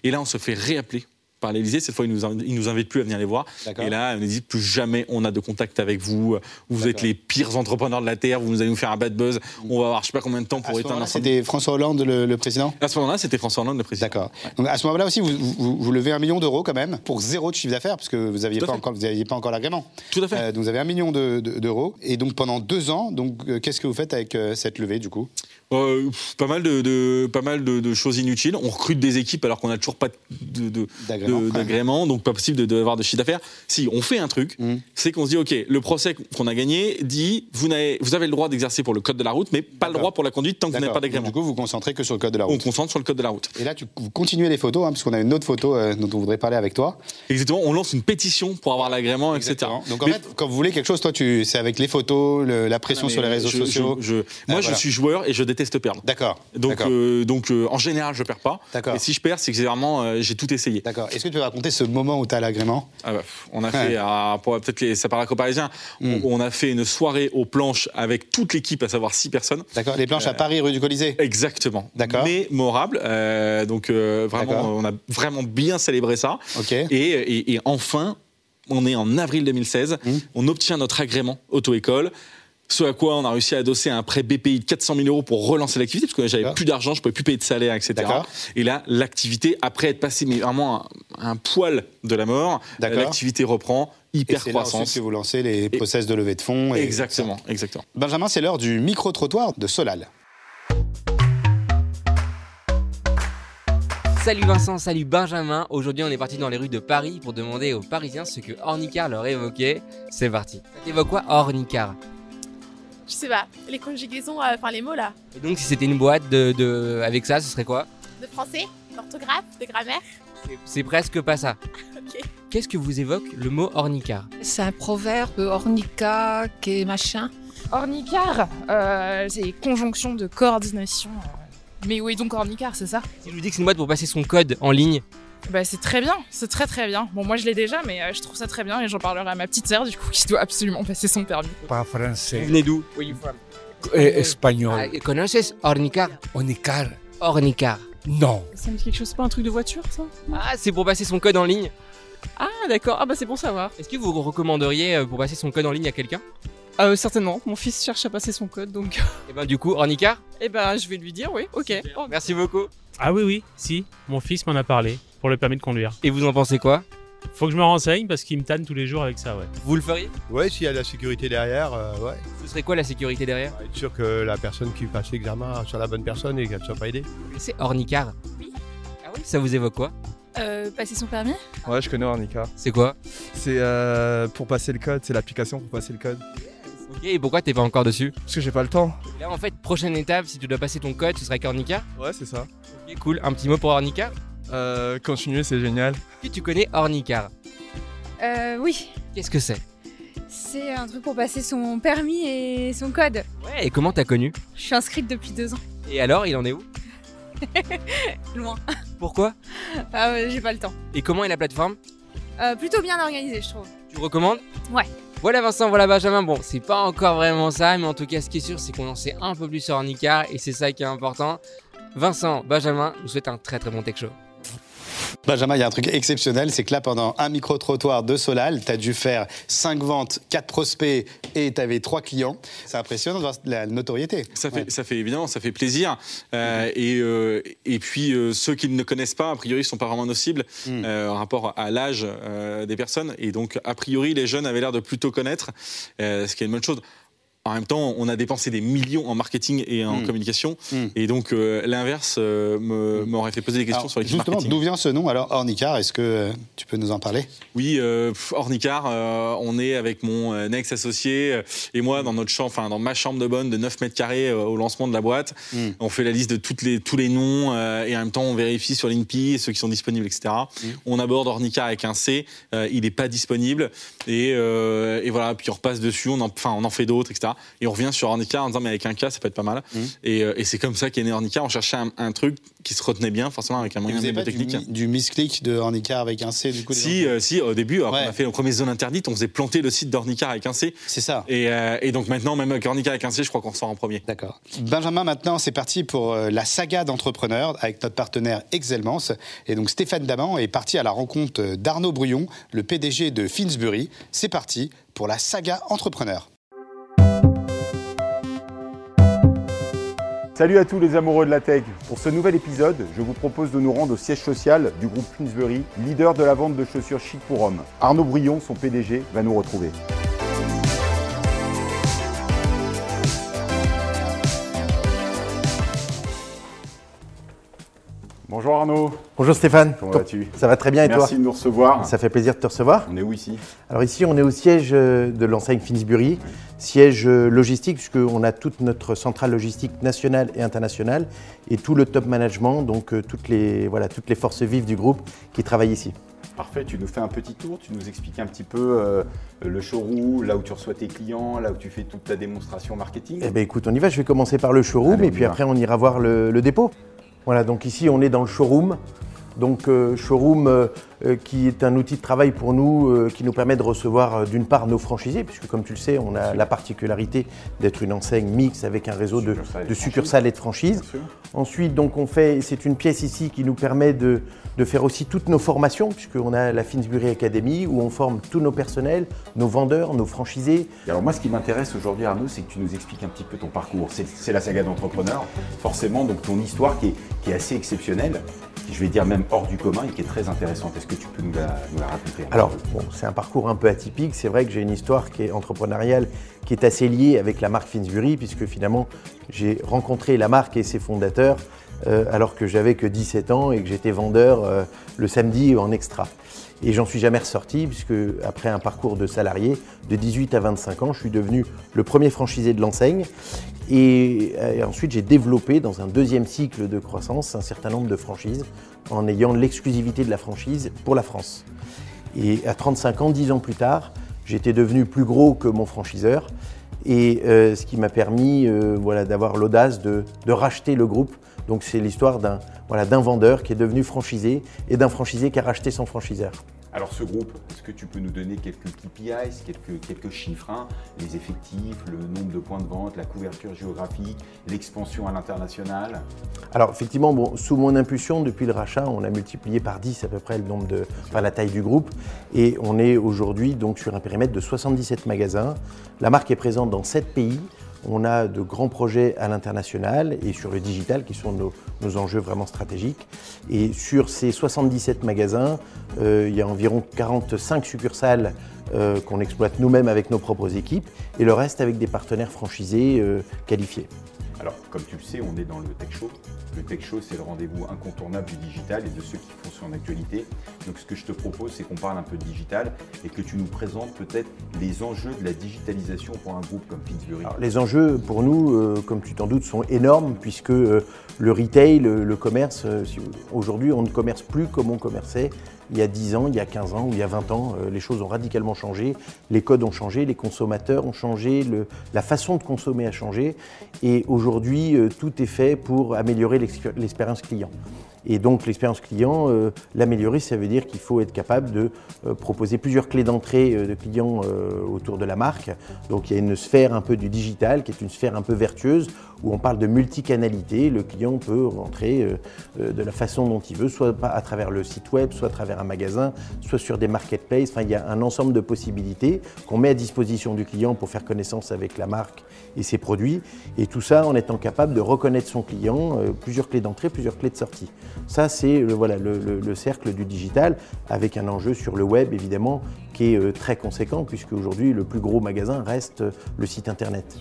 Et là, on se fait réappeler par l'Élysée. Cette fois, ils nous, inv- ils nous invitent plus à venir les voir. Et là, on nous dit plus jamais on a de contact avec vous. Vous êtes les pires entrepreneurs de la Terre. Vous allez nous faire un bad buzz. On va avoir je sais pas combien de temps pour éteindre l'incendie. C'était François Hollande, le, le président? À ce moment-là, c'était François Hollande, le président. D'accord. Donc à ce moment-là aussi, vous, vous, vous levez un million d'euros quand même pour zéro de chiffre d'affaires, parce que vous n'aviez pas, encore- vous aviez pas encore l'agrément. Tout à fait. Euh, donc vous avez un million de- de- d'euros. Et donc pendant deux ans, donc euh, qu'est-ce que vous faites avec euh, cette levée du coup? Euh, pas mal, de, de- pas mal de, de choses inutiles. On recrute des équipes alors qu'on n'a toujours pas D'agrément. de- donc pas possible de- d'avoir de, chiffre d'affaires. Si, on fait un truc, Mhm. c'est qu'on se dit, OK, le procès qu'on a gagné dit, vous avez, vous avez le droit d'exercer pour le code de la route, mais pas le droit pour la conduite tant que vous n'avez pas d'agrément. Du coup, vous vous concentrez que sur le code de la On route. concentre sur le code de la route. Et là, tu, vous continuez les photos, hein, parce qu'on a une autre photo euh, dont on voudrait parler avec toi. Exactement, on lance une pétition pour avoir l'agrément, etc. Donc en Mais- fait, quand vous voulez quelque chose, toi, tu, c'est avec les photos, le- la pression sur les réseaux je- sociaux. je- je- moi, Ah, je suis joueur et je déteste perdre. D'accord. Donc, euh, donc euh, en général, je perds pas. D'accord. Et si je perds, c'est que vraiment, euh, j'ai tout essayé. D'accord. Est-ce que tu peux raconter ce moment où tu as l'agrément? Ah bah, on a Ouais. fait, à- pour peut-être les, ça parle à parisien, Hmm. on, on a fait une soirée aux planches avec toute l'équipe, à savoir six personnes. D'accord. Les planches à Paris, rue du Colisée Exactement. D'accord. Mémorable. Donc vraiment, on a vraiment bien célébré ça. Ok. Et, et- et enfin, on est en avril 2016, Hmm. on obtient notre agrément auto-école. Ce à quoi on a réussi à adosser un prêt BPI de 400 000 euros pour relancer l'activité, parce que j'avais plus d'argent, je pouvais plus payer de salaire, etc. Et là, l'activité, après être passé mais vraiment un, un poil de la mort, l'activité reprend, Et hyper c'est là ensuite croissance. que vous lancez les process de levée de fonds. et- Exactement, exactement. Benjamin, c'est l'heure du micro-trottoir de Solal. Salut Vincent, salut Benjamin. Aujourd'hui, on est parti dans les rues de Paris pour demander aux Parisiens ce que Ornicar leur évoquait. C'est parti. Ça t'évoque quoi Ornicar? Je sais pas, les conjugaisons, euh, enfin les mots là, Et donc, si c'était une boîte de, de- avec ça, ce serait quoi? De français, d'orthographe, de grammaire. C'est- presque pas ça. Ok. Qu'est-ce que vous évoque le mot Ornicar C'est un proverbe ornica, que machin. Ornicar, euh, c'est conjonction de coordination. euh. Mais oui, donc ornicar, c'est ça? Si je vous dis que c'est une boîte pour passer son code en ligne, Bah c'est très bien, c'est très très bien. Bon moi je l'ai déjà, mais euh, je trouve ça très bien et j'en parlerai à ma petite sœur du coup qui doit absolument passer son permis. Pas vous français. venez d'où? Eh, espagnol. Ah, Conoces Ornicar? Onicar. Ornicar. Non. Ça me dit quelque chose, c'est pas un truc de voiture ça? Ah, c'est pour passer son code en ligne. Ah d'accord, ah bah c'est bon savoir. Est-ce que vous recommanderiez euh, pour passer son code en ligne à quelqu'un? Euh, certainement, mon fils cherche à passer son code donc Et ben du coup, Ornicar? Eh ben je vais lui dire oui, ok. Oh, Merci beaucoup. Ah oui, oui, si. Mon fils m'en a parlé pour le permis de conduire. Et vous en pensez quoi? Faut que je me renseigne parce qu'il me tanne tous les jours avec ça, ouais. Vous le feriez? Ouais, s'il y a de la sécurité derrière, euh, ouais. Ce serait quoi la sécurité derrière? Être sûr que la personne qui passe l'examen soit la bonne personne et qu'elle ne soit pas aidée. C'est Ornicar. Oui. Ah oui? Ça vous évoque quoi? Euh, passer son permis? Ouais, je connais Ornica. C'est quoi? C'est euh, pour passer le code, c'est l'application pour passer le code. Ok, et pourquoi t'es pas encore dessus? Parce que j'ai pas le temps. Là en fait, prochaine étape, si tu dois passer ton code, ce serait qu'Ornicar Ouais, c'est ça. Ok, cool. Un petit mot pour Ornicar? Euh, continuer, c'est génial. Est-ce que tu connais Ornicar? Euh, oui. Qu'est-ce que c'est? C'est un truc pour passer son permis et son code. Ouais, et comment t'as connu? Je suis inscrite depuis deux ans. Et alors, il en est où? Loin. Pourquoi? Ah ouais, j'ai pas le temps. Et comment est la plateforme? Euh, plutôt bien organisé, je trouve. Tu recommandes? Ouais. Voilà Vincent, voilà Benjamin. Bon, c'est pas encore vraiment ça, mais en tout cas, ce qui est sûr, c'est qu'on en sait un peu plus sur Ornicar et c'est ça qui est important. Vincent, Benjamin, vous souhaite un très très bon tech show. Benjamin, il y a un truc exceptionnel, c'est que là, pendant un micro-trottoir de Solal, tu as dû faire 5 ventes, 4 prospects et tu avais 3 clients. C'est impressionnant de voir la notoriété. Ça fait, ça fait évidemment, ça fait plaisir. Euh, et, euh, et puis, euh, ceux qui ne connaissent pas, a priori, ne sont pas vraiment nos cibles Mm. euh, en rapport à l'âge des personnes. Et donc, a priori, les jeunes avaient l'air de plutôt connaître, ce qui est une bonne chose. En même temps, on a dépensé des millions en marketing et en Mm. communication. Mm. Et donc, euh, l'inverse euh, me- m'aurait fait poser des questions Alors, sur l'équipe justement, marketing. d'où vient ce nom alors Ornicar Est-ce que euh, tu peux nous en parler? Oui, Ornicar, on est avec mon ex-associé et moi dans notre chambre, enfin dans ma chambre de bonne de 9 mètres carrés au lancement de la boîte. On fait la liste de toutes les, tous les noms et en même temps on vérifie sur l'INPI ceux qui sont disponibles, etc. On aborde Ornicar avec un C, il n'est pas disponible et, et voilà, puis on repasse dessus, on en, enfin, on en fait d'autres, etc. Et on revient sur Ornicar en disant mais avec un K ça peut être pas mal. Mm. Et, euh, et c'est comme ça qu'est né Ornicar. On cherchait un, un truc qui se retenait bien, forcément avec un moyen du, technique. mi- du misclick de Ornicar avec un C du coup Si, euh, si, au début, Ouais. on a fait nos premières zones interdites, on faisait planter le site d'Ornicar avec un C. C'est ça. Et, euh, et donc maintenant, même avec Ornicar avec un C, je crois qu'on sort en premier. D'accord. Benjamin, maintenant, c'est parti pour la saga d'entrepreneurs avec notre partenaire Excelmans. Et donc, Stéphane Daman est parti à la rencontre d'Arnaud Bruyon, le PDG de Finsbury. C'est parti pour la saga entrepreneur. Salut à tous les amoureux de la tech. Pour ce nouvel épisode, je vous propose de nous rendre au siège social du groupe Finsbury, leader de la vente de chaussures chic pour hommes. Arnaud Brion, son PDG, va nous retrouver. Bonjour Arnaud. Bonjour Stéphane. Comment vas-tu? Ça va très bien et toi? Merci de nous recevoir. Ça fait plaisir de te recevoir. On est où ici? Alors ici, on est au siège euh, de l'enseigne Finsbury, siège euh, logistique, puisqu'on a toute notre centrale logistique nationale et internationale, et tout le top management, donc euh, toutes, les, voilà, toutes les forces vives du groupe qui travaillent ici. Parfait, tu nous fais un petit tour, tu nous expliques un petit peu euh, le showroom, là où tu reçois tes clients, là où tu fais toute ta démonstration marketing. Eh bien écoute, on y va, je vais commencer par le showroom, Allez, et puis après on ira voir le, le dépôt. Voilà, donc ici on est dans le showroom. Donc euh, showroom euh, euh, qui est un outil de travail pour nous, qui nous permet de recevoir d'une part nos franchisés, puisque comme tu le sais, on a la particularité d'être une enseigne mixte avec un réseau de, Succursales et de de succursales et de franchises. Ensuite, donc on fait, c'est une pièce ici qui nous permet de, de faire aussi toutes nos formations, puisqu'on a la Finsbury Academy où on forme tous nos personnels, nos vendeurs, nos franchisés. Et alors moi, ce qui m'intéresse aujourd'hui, Arnaud, c'est que tu nous expliques un petit peu ton parcours. C'est la saga d'entrepreneur, forcément, donc ton histoire qui est, qui est assez exceptionnelle, je vais dire même hors du commun et qui est très intéressante. Est-ce que tu peux nous la, raconter Alors, bon, c'est un parcours un peu atypique. C'est vrai que j'ai une histoire qui est entrepreneuriale, qui est assez liée avec la marque Finsbury, puisque finalement, j'ai rencontré la marque et ses fondateurs euh, alors que j'avais que 17 ans et que j'étais vendeur euh, le samedi en extra. Et j'en suis jamais ressorti, puisque après un parcours de salarié, de 18 à 25 ans, je suis devenu le premier franchisé de l'enseigne. Et, euh, et ensuite, j'ai développé dans un deuxième cycle de croissance un certain nombre de franchises en ayant l'exclusivité de la franchise pour la France. Et à 35 ans, 10 ans plus tard, j'étais devenu plus gros que mon franchiseur. Et ce qui m'a permis voilà, d'avoir l'audace de racheter le groupe. Donc c'est l'histoire d'un voilà, d'un vendeur qui est devenu franchisé et d'un franchisé qui a racheté son franchiseur. Alors ce groupe, est-ce que tu peux nous donner quelques KPIs, quelques, quelques chiffres hein Les effectifs, le nombre de points de vente, la couverture géographique, l'expansion à l'international? Alors effectivement, bon, sous mon impulsion, depuis le rachat, on a multiplié par 10 à peu près le nombre de, enfin, la taille du groupe. Et on est aujourd'hui donc sur un périmètre de 77 magasins. La marque est présente dans 7 pays. On a de grands projets à l'international et sur le digital qui sont nos, enjeux vraiment stratégiques. Et sur ces 77 magasins, euh, il y a environ 45 succursales euh, qu'on exploite nous-mêmes avec nos propres équipes et le reste avec des partenaires franchisés euh, qualifiés. Alors, comme tu le sais, on est dans le Tech Show. Le Tech Show, c'est le rendez-vous incontournable du digital et de ceux qui font son actualité. Donc, ce que je te propose, c'est qu'on parle un peu de digital et que tu nous présentes peut-être les enjeux de la digitalisation pour un groupe comme Finsbury. Alors, les enjeux pour nous, euh, comme tu t'en doutes, sont énormes puisque euh, le retail, le, commerce, euh, aujourd'hui, on ne commerce plus comme on commerçait il y a 10 ans, il y a 15 ans ou il y a 20 ans. Euh, les choses ont radicalement changé, les codes ont changé, les consommateurs ont changé, la façon de consommer a changé. Et aujourd'hui, euh, tout est fait pour améliorer l'ex- l'expérience client. Et donc l'expérience client, euh, l'améliorer, ça veut dire qu'il faut être capable de euh, proposer plusieurs clés d'entrée euh, de clients autour de la marque. Donc il y a une sphère un peu du digital qui est une sphère un peu vertueuse où on parle de multicanalité. Le client peut rentrer de la façon dont il veut, soit à travers le site web, soit à travers un magasin, soit sur des marketplaces. Enfin, il y a un ensemble de possibilités qu'on met à disposition du client pour faire connaissance avec la marque et ses produits. Et tout ça en étant capable de reconnaître son client, plusieurs clés d'entrée, plusieurs clés de sortie. Ça, c'est le, cercle du digital, avec un enjeu sur le web, évidemment, qui est euh, très conséquent, puisque aujourd'hui, le plus gros magasin reste euh, le site Internet.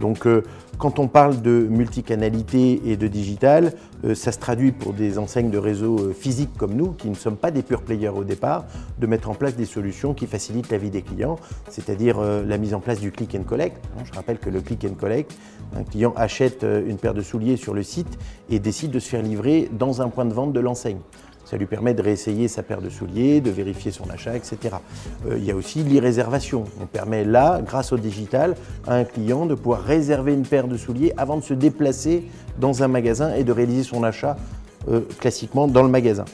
Donc, euh, quand on parle de multicanalité et de digital, euh, ça se traduit pour des enseignes de réseau euh, physiques comme nous, qui ne sommes pas des pure players au départ, de mettre en place des solutions qui facilitent la vie des clients, c'est-à-dire la mise en place du click and collect. hein. Je rappelle que le click and collect, un client achète une paire de souliers sur le site et décide de se faire livrer dans un point de vente de l'enseigne. Ça lui permet de réessayer sa paire de souliers, de vérifier son achat, etc. Euh, il y a aussi l'e-réservation. On permet là, grâce au digital, à un client de pouvoir réserver une paire de souliers avant de se déplacer dans un magasin et de réaliser son achat euh, classiquement dans le magasin.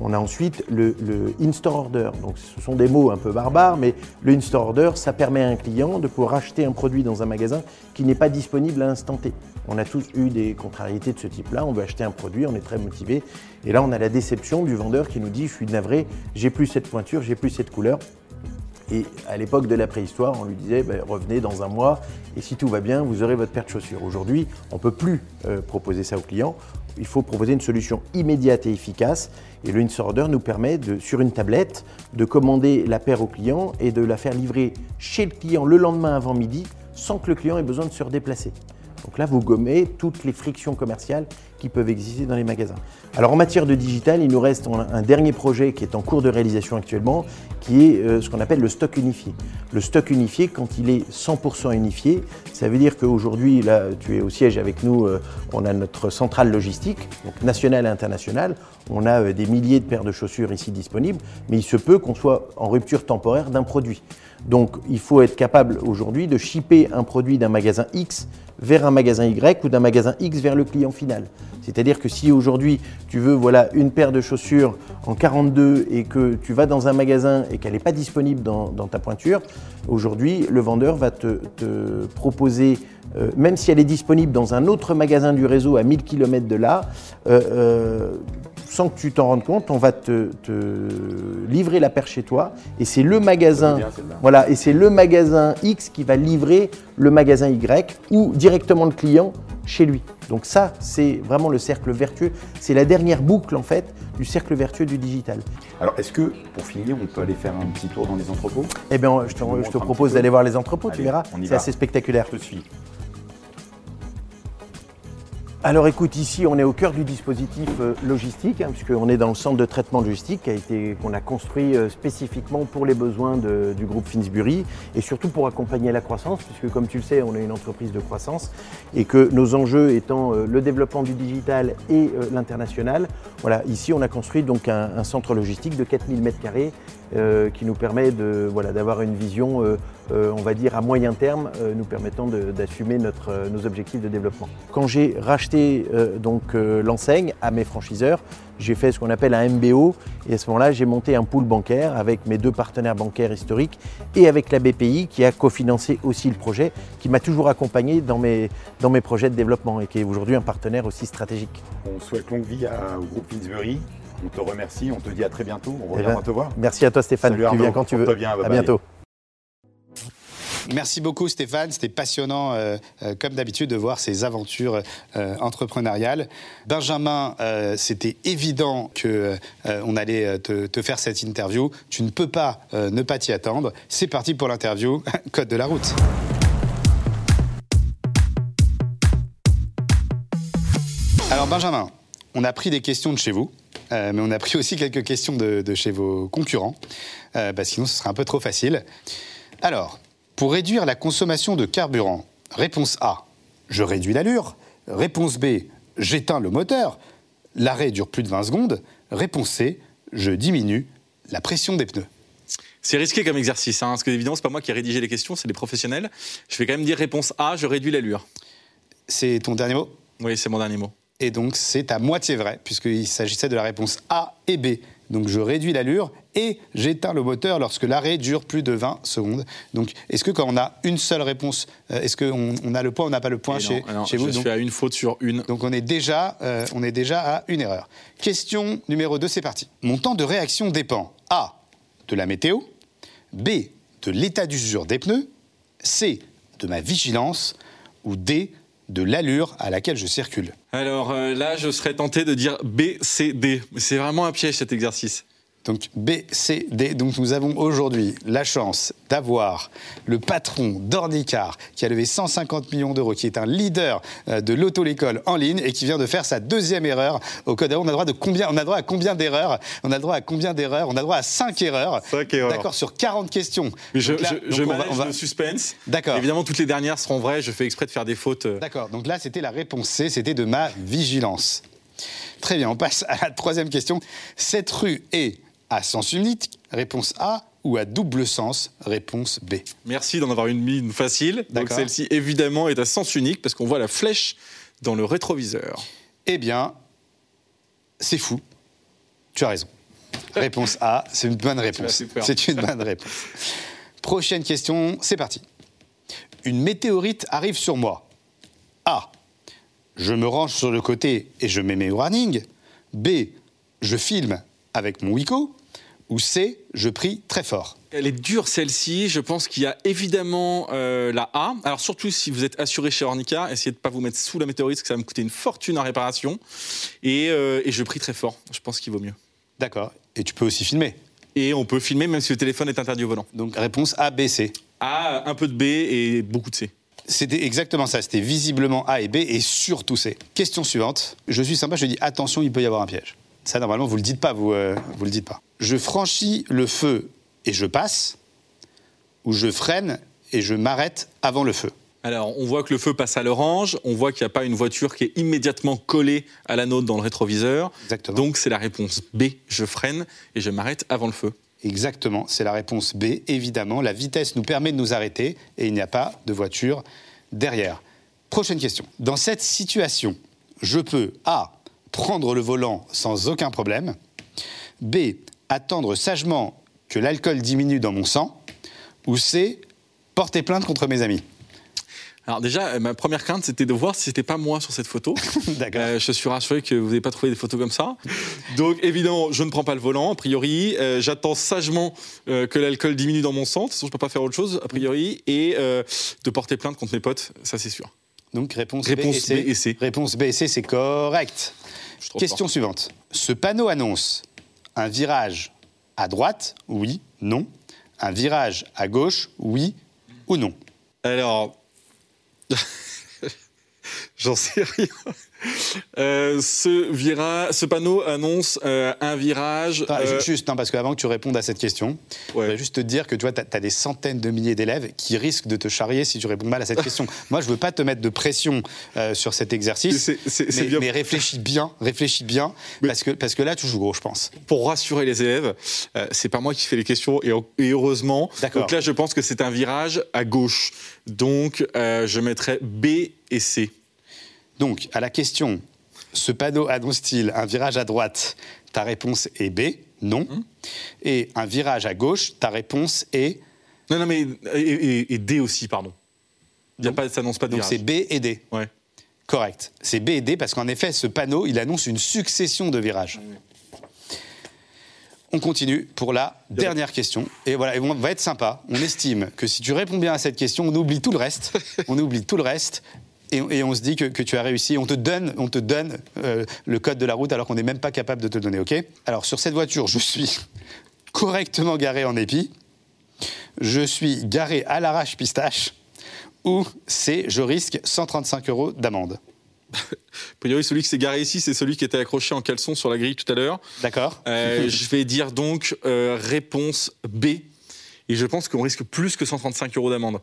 On a ensuite le, in-store order. Ce sont des mots un peu barbares, mais le in-store order, ça permet à un client de pouvoir acheter un produit dans un magasin qui n'est pas disponible à l'instant T. On a tous eu des contrariétés de ce type-là. On veut acheter un produit, on est très motivé. Et là, on a la déception du vendeur qui nous dit Je suis navré, j'ai plus cette pointure, j'ai plus cette couleur. Et à l'époque de la préhistoire, on lui disait ben, revenez dans un mois et si tout va bien, vous aurez votre paire de chaussures. Aujourd'hui, on ne peut plus euh, proposer ça aux clients. Il faut proposer une solution immédiate et efficace. Et le in-store order nous permet, de, sur une tablette, de commander la paire au client et de la faire livrer chez le client le lendemain avant midi sans que le client ait besoin de se redéplacer. Donc là, vous gommez toutes les frictions commerciales qui peuvent exister dans les magasins. Alors en matière de digital, il nous reste un, dernier projet qui est en cours de réalisation actuellement, qui est euh, ce qu'on appelle le stock unifié. Le stock unifié, quand il est 100% unifié, ça veut dire qu'aujourd'hui, là, tu es au siège avec nous, euh, on a notre centrale logistique, donc nationale et internationale. On a euh, des milliers de paires de chaussures ici disponibles, mais il se peut qu'on soit en rupture temporaire d'un produit. Donc il faut être capable aujourd'hui de shipper un produit d'un magasin X vers un magasin Y ou d'un magasin X vers le client final. C'est-à-dire que si aujourd'hui tu veux voilà, une paire de chaussures en 42 et que tu vas dans un magasin et qu'elle n'est pas disponible dans, ta pointure, aujourd'hui le vendeur va te, te proposer, euh, même si elle est disponible dans un autre magasin du réseau à 1000 km de là, euh, euh, sans que tu t'en rendes compte, on va te, te livrer la paire chez toi et c'est le magasin, bien, voilà, et c'est le magasin X qui va livrer le magasin Y ou directement le client chez lui. Donc ça, c'est vraiment le cercle vertueux. C'est la dernière boucle en fait du cercle vertueux du digital. Alors, est-ce que, pour finir, on peut aller faire un petit tour dans les entrepôts? Eh bien, je te, je propose d'aller voir les entrepôts, tu verras. C'est assez spectaculaire. Je te suis. Alors écoute, ici on est au cœur du dispositif euh, logistique, hein, puisqu'on est dans le centre de traitement logistique qu'on a construit euh, spécifiquement pour les besoins du groupe Finsbury et surtout pour accompagner la croissance, puisque comme tu le sais, on est une entreprise de croissance et que nos enjeux étant euh, le développement du digital et l'international, voilà, ici on a construit donc un, un centre logistique de 4000 m2 euh, qui nous permet de, voilà, d'avoir une vision, euh, euh, on va dire, à moyen terme, euh, nous permettant d'assumer euh, nos objectifs de développement. Quand j'ai racheté euh, donc, euh, l'enseigne à mes franchiseurs, j'ai fait ce qu'on appelle un MBO et à ce moment-là, j'ai monté un pool bancaire avec mes deux partenaires bancaires historiques et avec la BPI qui a cofinancé aussi le projet, qui m'a toujours accompagné dans mes, dans mes projets de développement et qui est aujourd'hui un partenaire aussi stratégique. On souhaite longue vie à- au groupe Finsbury. On te remercie, on te dit à très bientôt. On Eh reviendra ben, te voir. Merci à toi Stéphane, Salut tu Arnaud, viens quand tu veux. porte-toi bien, bye à bye. bientôt. Merci beaucoup Stéphane, c'était passionnant euh, euh, comme d'habitude de voir ces aventures euh, entrepreneuriales. Benjamin, euh, c'était évident que euh, on allait te, te faire cette interview. Tu ne peux pas euh, ne pas t'y attendre. C'est parti pour l'interview. Code de la route. Alors Benjamin, on a pris des questions de chez vous, euh, mais on a pris aussi quelques questions de, de chez vos concurrents, euh, bah, sinon ce serait un peu trop facile. Alors, pour réduire la consommation de carburant, réponse A, je réduis l'allure. Réponse B, j'éteins le moteur. L'arrêt dure plus de 20 secondes. Réponse C, je diminue la pression des pneus. C'est risqué comme exercice, hein, parce que évidemment, c'est pas moi qui ai rédigé les questions, c'est les professionnels. Je vais quand même dire réponse A, je réduis l'allure. C'est ton dernier mot? Oui, c'est mon dernier mot. Et donc, c'est à moitié vrai, puisqu'il s'agissait de la réponse A et B. Donc, je réduis l'allure et j'éteins le moteur lorsque l'arrêt dure plus de 20 secondes. Donc, est-ce que quand on a une seule réponse, euh, est-ce qu'on on a le point ou on n'a pas le point Et chez, non, alors, chez vous Je Donc- suis à une faute sur une. donc on est déjà, euh, on est déjà à une erreur. Question numéro 2, c'est parti. Mon temps de réaction dépend A. de la météo, B. de l'état d'usure des pneus, C. de ma vigilance ou D. de l'allure à laquelle je circule. Alors euh, là, je serais tenté de dire B, C, D. C'est vraiment un piège cet exercice. Donc B, C, D. Donc nous avons aujourd'hui la chance d'avoir le patron d'Ornicar qui a levé 150 millions d'euros, qui est un leader euh, de l'auto-l'école en ligne et qui vient de faire sa deuxième erreur au code. On a droit de combien On a droit à combien d'erreurs On a droit à combien d'erreurs On a droit à 5 erreurs. 5 erreurs. D'accord, sur 40 questions. Mais je, là- je- je va- le suspense. D'accord. Évidemment, toutes les dernières seront vraies. Je fais exprès de faire des fautes. euh. D'accord, donc là c'était la réponse C, c'était de ma vigilance. Très bien, on passe à la troisième question. Cette rue est à sens unique, réponse A, ou à double sens, réponse B. Merci d'en avoir une mine facile. Donc celle-ci, évidemment, est à sens unique parce qu'on voit la flèche dans le rétroviseur. Eh bien, c'est fou. Tu as raison. Réponse A, c'est une bonne réponse. C'est une bonne réponse. Prochaine question, c'est parti. Une météorite arrive sur moi. A. Je me range sur le côté et je mets mes warnings. B. Je filme avec mon Wiko. Ou C. Je prie très fort. Elle est dure celle-ci. Je pense qu'il y a évidemment euh, la A. Alors surtout si vous êtes assuré chez Ornica, essayez de ne pas vous mettre sous la météorite parce que ça va me coûter une fortune en réparation. Et, euh, et je prie très fort. Je pense qu'il vaut mieux. D'accord. Et tu peux aussi filmer. Et on peut filmer même si le téléphone est interdit au volant. Donc réponse A, B, C. A, un peu de B et beaucoup de C. C'était exactement ça. C'était visiblement A et B et surtout C. Question suivante. Je suis sympa, je dis attention, il peut y avoir un piège. Ça, normalement, vous le dites pas, vous, euh, vous le dites pas. Je franchis le feu et je passe, ou je freine et je m'arrête avant le feu. Alors, on voit que le feu passe à l'orange, on voit qu'il n'y a pas une voiture qui est immédiatement collée à la nôtre dans le rétroviseur. Exactement. Donc, c'est la réponse B. Je freine et je m'arrête avant le feu. Exactement, c'est la réponse B. Évidemment, la vitesse nous permet de nous arrêter et il n'y a pas de voiture derrière. Prochaine question. Dans cette situation, je peux A. prendre le volant sans aucun problème. B. attendre sagement que l'alcool diminue dans mon sang. Ou C. porter plainte contre mes amis. Alors déjà, euh, ma première crainte, c'était de voir si c'était pas moi sur cette photo. D'accord. Euh, je suis rassuré que vous n'avez pas trouvé des photos comme ça. Donc évidemment, je ne prends pas le volant, a priori. Euh, J'attends sagement euh, que l'alcool diminue dans mon sang. De toute façon, je ne peux pas faire autre chose, a priori. Et de porter plainte contre mes potes, ça c'est sûr. Donc réponse, Réponse B, et C. B et C. Réponse B et C, c'est correct. Question fort. suivante. Ce panneau annonce un virage à droite, oui, non. Un virage à gauche, oui ou non? Alors, j'en sais rien. Euh, ce, vira... ce panneau annonce euh, un virage. Euh, Juste, non, parce qu'avant que tu répondes à cette question, je voudrais juste te dire que tu vois, tu as, des centaines de milliers d'élèves qui risquent de te charrier si tu réponds mal à cette question. Moi, je veux pas te mettre de pression sur cet exercice, mais, bien. mais réfléchis bien, réfléchis bien, parce, que, parce que là, tu joues gros, je pense. pour rassurer les élèves, c'est pas moi qui fais les questions et, et heureusement. D'accord. Donc là, je pense que c'est un virage à gauche. Donc, je mettrais B et C. Donc, à la question, ce panneau annonce-t-il un virage à droite? Ta réponse est B, non. Hum. Et un virage à gauche, ta réponse est. Non, non, mais et, et- et D aussi, pardon. Il y a pas, ça n'annonce pas de Donc c'est. B et D. Ouais. Correct. C'est B et D parce qu'en effet, ce panneau, il annonce une succession de virages. On continue pour la dernière question. Et voilà, et on va être sympa. On estime que si tu réponds bien à cette question, on oublie tout le reste. on oublie tout le reste. Et, et on se dit que, que tu as réussi. On te donne, on te donne euh, le code de la route alors qu'on n'est même pas capable de te le donner. OK? Alors, sur cette voiture, je suis correctement garé en épi. Je suis garé à l'arrache pistache. Ou c'est je risque 135 euros d'amende. A priori, celui qui s'est garé ici, c'est celui qui était accroché en caleçon sur la grille tout à l'heure. D'accord Euh, je vais dire donc euh, réponse B. Et je pense qu'on risque plus que 135 euros d'amende.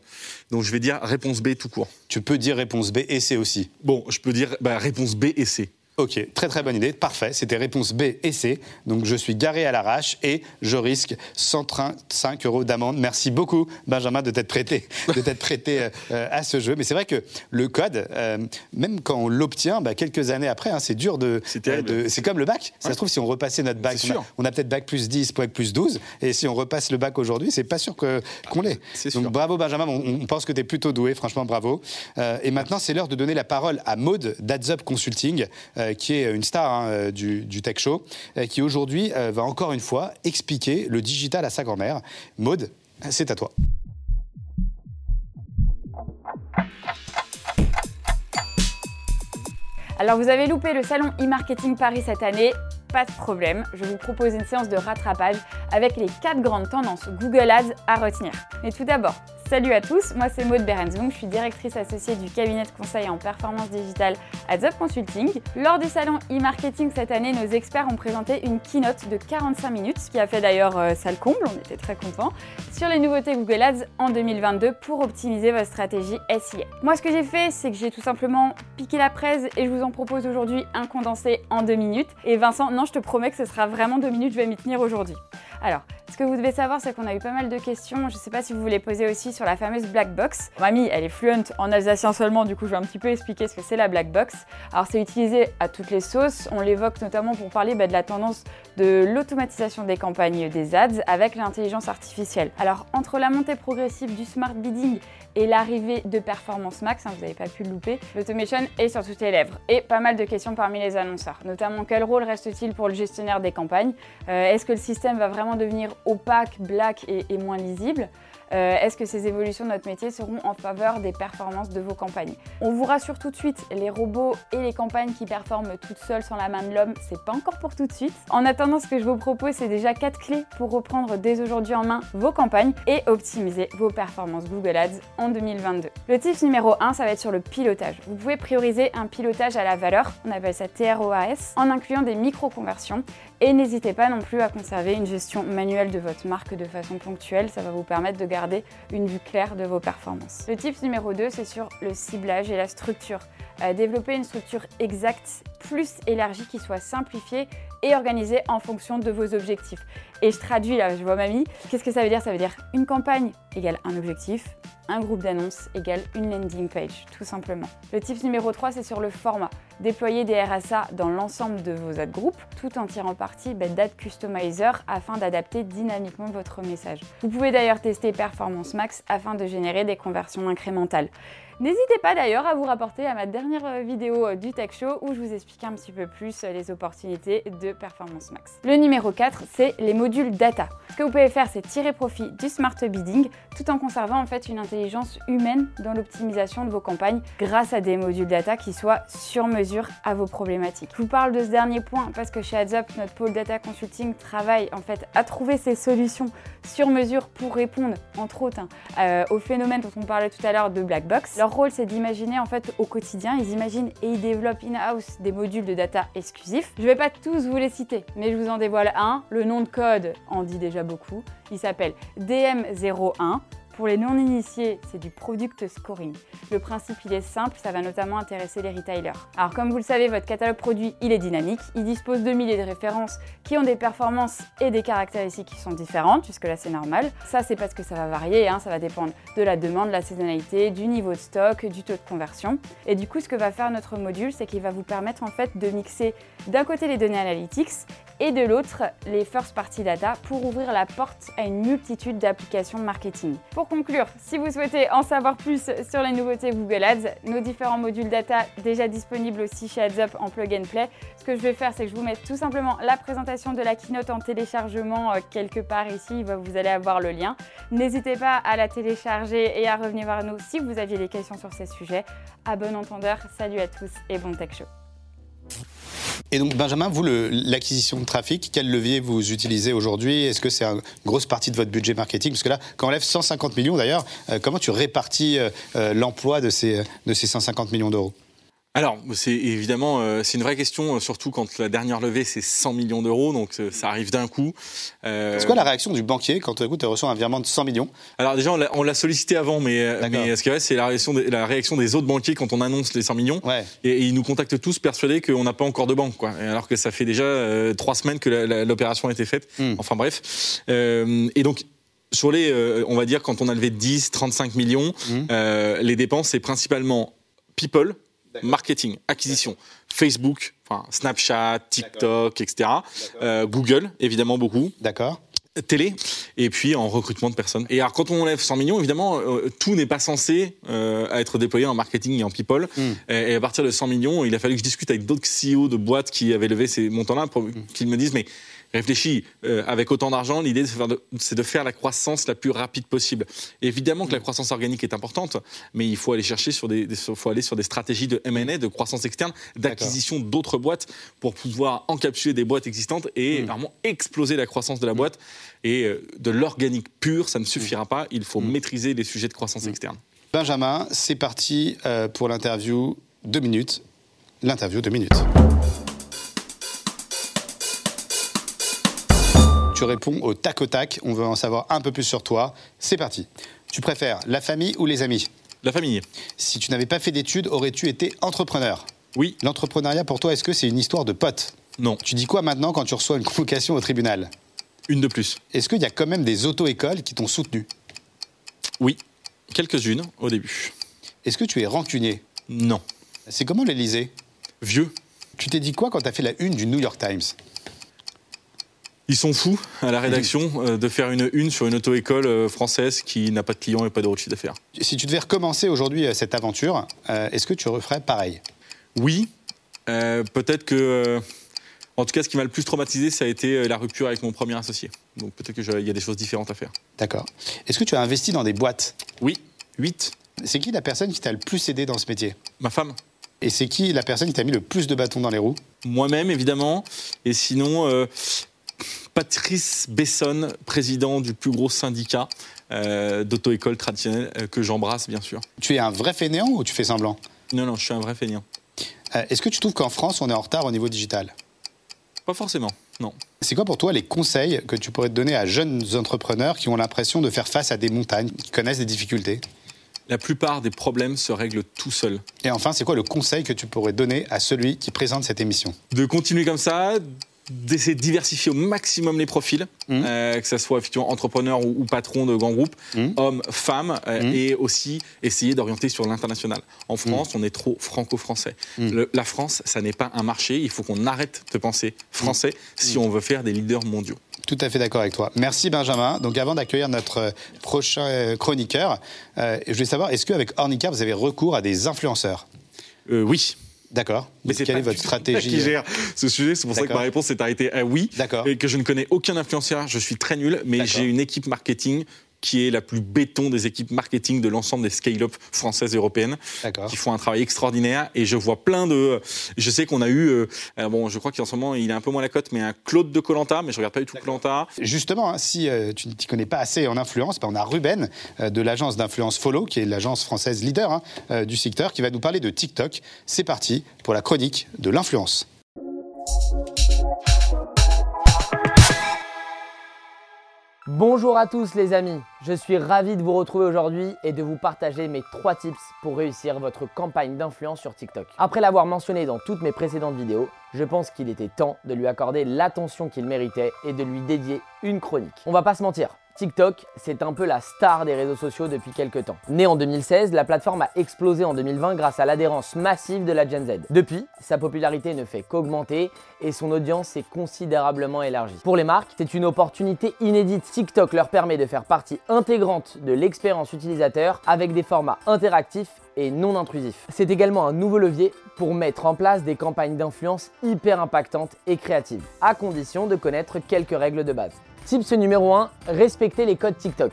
Donc je vais dire réponse B tout court. Tu peux dire réponse B et C aussi. Bon, je peux dire bah, réponse B et C. Ok, très très bonne idée, parfait. C'était réponse B et C. Donc je suis garé à l'arrache et je risque 135 euros d'amende. Merci beaucoup, Benjamin, de t'être prêté, de t'être prêté euh, à ce jeu. Mais c'est vrai que le code, euh, même quand on l'obtient, bah, quelques années après, hein, c'est dur de. C'est comme le bac. Ça se trouve, si on repassait notre bac, on a, sûr. on a peut-être bac plus 10, bac plus 12. Et si on repasse le bac aujourd'hui, c'est pas sûr qu'on l'ait. Donc bravo, Benjamin. On, on pense que tu es plutôt doué. Franchement, bravo. Euh, et maintenant, c'est l'heure de donner la parole à Maude d'Adzup Consulting, euh, qui est une star hein, euh, du, Tech Show, euh, qui aujourd'hui euh, va encore une fois expliquer le digital à sa grand-mère. Maude, c'est à toi. Alors vous avez loupé le salon e-marketing Paris cette année, pas de problème, je vous propose une séance de rattrapage avec les quatre grandes tendances Google Ads à retenir. Mais tout d'abord, salut à tous, moi c'est Maud Berenzung, je suis directrice associée du cabinet de conseil en performance digitale Up Consulting. Lors du salon e-marketing cette année, nos experts ont présenté une keynote de 45 minutes, ce qui a fait d'ailleurs euh, salle comble, on était très contents, sur les nouveautés Google Ads en 2022 pour optimiser votre stratégie SIA. Moi ce que j'ai fait, c'est que j'ai tout simplement piqué la presse et je vous en propose aujourd'hui un condensé en deux minutes. Et Vincent, non, je te promets que ce sera vraiment deux minutes, je vais m'y tenir aujourd'hui. Alors, ce que vous devez savoir, c'est qu'on a eu pas mal de questions. Je ne sais pas si vous voulez poser aussi sur la fameuse black box. Mamie, elle est fluent en alsacien seulement, du coup, je vais un petit peu expliquer ce que c'est la black box. Alors, c'est utilisé à toutes les sauces. On l'évoque notamment pour parler bah, de la tendance de l'automatisation des campagnes des ads avec l'intelligence artificielle. Alors, entre la montée progressive du smart bidding et l'arrivée de Performance Max, hein, vous n'avez pas pu le louper, l'automation est sur toutes les lèvres. Et pas mal de questions parmi les annonceurs, notamment quel rôle reste-t-il pour le gestionnaire des campagnes? Euh, Est-ce que le système va vraiment devenir opaque, black et, et moins lisible? Euh, Est-ce que ces évolutions de notre métier seront en faveur des performances de vos campagnes On vous rassure tout de suite, les robots et les campagnes qui performent toutes seules sans la main de l'homme, c'est pas encore pour tout de suite. En attendant, ce que je vous propose, c'est déjà quatre clés pour reprendre dès aujourd'hui en main vos campagnes et optimiser vos performances Google Ads en 2022. Le tips numéro 1, ça va être sur le pilotage. Vous pouvez prioriser un pilotage à la valeur, on appelle ça TROAS, en incluant des micro-conversions et n'hésitez pas non plus à conserver une gestion manuelle de votre marque de façon ponctuelle, ça va vous permettre de garder une vue claire de vos performances. Le tips numéro 2, c'est sur le ciblage et la structure. Euh, développer une structure exacte, plus élargie, qui soit simplifiée et organisée en fonction de vos objectifs. Et je traduis là, je vois mamie. Qu'est-ce que ça veut dire? Ça veut dire une campagne égale un objectif, un groupe d'annonces égale une landing page, tout simplement. Le tips numéro 3, c'est sur le format. Déployer des RSA dans l'ensemble de vos ad groupes, tout en tirant parti bah, d'ad customizer afin d'adapter dynamiquement votre message. Vous pouvez d'ailleurs tester Performance Max afin de générer des conversions incrémentales. N'hésitez pas d'ailleurs à vous rapporter à ma dernière euh, vidéo euh, du Tech Show où je vous explique un petit peu plus euh, les opportunités de Performance Max. Le numéro 4, c'est les modules data. Ce que vous pouvez faire, c'est tirer profit du smart bidding tout en conservant en fait une intelligence humaine dans l'optimisation de vos campagnes grâce à des modules data qui soient sur mesure à vos problématiques. Je vous parle de ce dernier point parce que chez AdsUp, notre pôle data consulting travaille en fait à trouver ces solutions sur mesure pour répondre entre autres hein, au phénomène dont on parlait tout à l'heure de black box. Rôle, c'est d'imaginer en fait au quotidien, ils imaginent et ils développent in-house des modules de data exclusifs. Je vais pas tous vous les citer, mais je vous en dévoile un. Le nom de code en dit déjà beaucoup. Il s'appelle DM01. Pour les non-initiés, c'est du product scoring. Le principe, il est simple, ça va notamment intéresser les retailers. Alors comme vous le savez, votre catalogue produit, il est dynamique, il dispose de milliers de références qui ont des performances et des caractéristiques qui sont différentes, puisque là c'est normal. Ça, c'est parce que ça va varier, hein, ça va dépendre de la demande, de la saisonnalité, du niveau de stock, du taux de conversion. Et du coup, ce que va faire notre module, c'est qu'il va vous permettre en fait de mixer d'un côté les données analytics et de l'autre les first party data pour ouvrir la porte à une multitude d'applications marketing. Conclure, si vous souhaitez en savoir plus sur les nouveautés Google Ads, nos différents modules data déjà disponibles aussi chez AdsUp en plug and play, ce que je vais faire c'est que je vous mets tout simplement la présentation de la keynote en téléchargement euh, quelque part ici, vous allez avoir le lien. N'hésitez pas à la télécharger et à revenir vers nous si vous aviez des questions sur ces sujets. À bon entendeur, salut à tous et bon tech show. Et donc, Benjamin, vous, l'acquisition de trafic, quel levier vous utilisez aujourd'hui? Est-ce que c'est une grosse partie de votre budget marketing? Parce que là, quand on lève 150 millions d'ailleurs, euh, comment tu répartis euh, euh, l'emploi de ces, de ces 150 millions d'euros? Alors, c'est évidemment, euh, c'est une vraie question, euh, surtout quand la dernière levée, c'est 100 millions d'euros, donc euh, ça arrive d'un coup. Euh, C'est quoi la réaction du banquier quand tu reçois un virement de 100 millions? Alors déjà, on l'a- sollicité avant, mais, mais ce qui est vrai, c'est la réaction, des, la réaction des autres banquiers quand on annonce les 100 millions. Et, et ils nous contactent tous persuadés qu'on n'a pas encore de banque, quoi. Alors que ça fait déjà euh, trois semaines que l'opération a été faite. Enfin bref. Et donc, sur les, on va dire, quand on a levé 10, 35 millions, euh, les dépenses, c'est principalement people, marketing, acquisition, Facebook, enfin, Snapchat, TikTok, etc. Euh, Google, évidemment beaucoup. D'accord. Télé, et puis en recrutement de personnes. Et alors, quand on lève 100 millions, évidemment, euh, tout n'est pas censé euh, être déployé en marketing et en people. Et, et à partir de 100 millions, il a fallu que je discute avec d'autres CEO de boîtes qui avaient levé ces montants-là pour qu'ils me disent, mais réfléchis, euh, avec autant d'argent, l'idée c'est de faire la croissance la plus rapide possible. Évidemment que la croissance organique est importante, mais il faut aller chercher sur des, des- faut aller sur des stratégies de M&A, de croissance externe, d'acquisition d'autres boîtes pour pouvoir encapsuler des boîtes existantes et vraiment exploser la croissance de la boîte. Et euh, de l'organique pur, ça ne suffira pas. Il faut maîtriser les sujets de croissance externe. Benjamin, c'est parti euh, pour l'interview. Deux minutes. L'interview, deux minutes. Tu réponds au tac au tac. On veut en savoir un peu plus sur toi. C'est parti. Tu préfères la famille ou les amis? La famille. Si tu n'avais pas fait d'études, aurais-tu été entrepreneur? Oui. L'entrepreneuriat, pour toi, est-ce que c'est une histoire de potes? Non. Tu dis quoi maintenant quand tu reçois une convocation au tribunal? Une de plus. Est-ce qu'il y a quand même des auto-écoles qui t'ont soutenu? Oui. Quelques-unes au début. Est-ce que tu es rancunier? Non. C'est comment l'Elysée? Vieux. Tu t'es dit quoi quand tu as fait la une du New York Times? Ils sont fous à la rédaction euh, de faire une une sur une auto-école euh, française qui n'a pas de clients et pas de chiffre d'affaires. Si tu devais recommencer aujourd'hui euh, cette aventure, euh, est-ce que tu referais pareil? Oui. Euh, Peut-être que. euh, en tout cas, ce qui m'a le plus traumatisé, ça a été la rupture avec mon premier associé. Donc peut-être qu'il y a des choses différentes à faire. D'accord. Est-ce que tu as investi dans des boîtes? Oui, 8. C'est qui la personne qui t'a le plus aidé dans ce métier? Ma femme. Et c'est qui la personne qui t'a mis le plus de bâtons dans les roues? Moi-même, évidemment. Et sinon, euh, Patrice Besson, président du plus gros syndicat euh, d'auto-école traditionnelle, euh, que j'embrasse, bien sûr. Tu es un vrai fainéant ou tu fais semblant? Non, non, je suis un vrai feignant. Euh, Est-ce que tu trouves qu'en France, on est en retard au niveau digital? Pas forcément, non. C'est quoi pour toi les conseils que tu pourrais te donner à jeunes entrepreneurs qui ont l'impression de faire face à des montagnes, qui connaissent des difficultés? La plupart des problèmes se règlent tout seuls. Et enfin, c'est quoi le conseil que tu pourrais donner à celui qui présente cette émission? De continuer comme ça, d'essayer de diversifier au maximum les profils, Mmh. euh, que ce soit effectivement entrepreneur ou, ou patron de grands groupes, hommes, femmes, euh, Mmh. et aussi essayer d'orienter sur l'international. En France, on est trop franco-français. Mmh. La France, ça n'est pas un marché, il faut qu'on arrête de penser français Mmh. si on veut faire des leaders mondiaux. Tout à fait d'accord avec toi. Merci Benjamin. Donc avant d'accueillir notre euh, prochain chroniqueur, euh, je voulais savoir, est-ce qu'avec Ornica, vous avez recours à des influenceurs? Oui. D'accord. Mais c'est Quelle pas est votre stratégie qui gère ce sujet. C'est pour ça que D'accord. ma réponse s'est arrêtée à oui. Et que je ne connais aucun influenceur. Je suis très nul, mais j'ai une équipe marketing qui est la plus béton des équipes marketing de l'ensemble des scale-up françaises et européennes, qui font un travail extraordinaire. Et je vois plein de. Je sais qu'on a eu. euh, euh, bon, je crois qu'en ce moment, il est un peu moins la cote, mais un Claude de Colanta, mais je regarde pas du tout Colanta. Justement, hein, si euh, tu ne t'y connais pas assez en influence, ben, on a Ruben euh, de l'agence d'influence Follow, qui est l'agence française leader hein, du secteur, qui va nous parler de TikTok. C'est parti pour la chronique de l'influence. Bonjour à tous les amis, je suis ravi de vous retrouver aujourd'hui et de vous partager mes 3 tips pour réussir votre campagne d'influence sur TikTok. Après l'avoir mentionné dans toutes mes précédentes vidéos, je pense qu'il était temps de lui accorder l'attention qu'il méritait et de lui dédier une chronique. On va pas se mentir, TikTok, c'est un peu la star des réseaux sociaux depuis quelques temps. Né en 2016, la plateforme a explosé en 2020 grâce à l'adhérence massive de la Gen Z. Depuis, sa popularité ne fait qu'augmenter et son audience s'est considérablement élargie. Pour les marques, c'est une opportunité inédite. TikTok leur permet de faire partie intégrante de l'expérience utilisateur avec des formats interactifs et non intrusifs. C'est également un nouveau levier pour mettre en place des campagnes d'influence hyper impactantes et créatives, à condition de connaître quelques règles de base. Tips numéro 1, respecter les codes TikTok.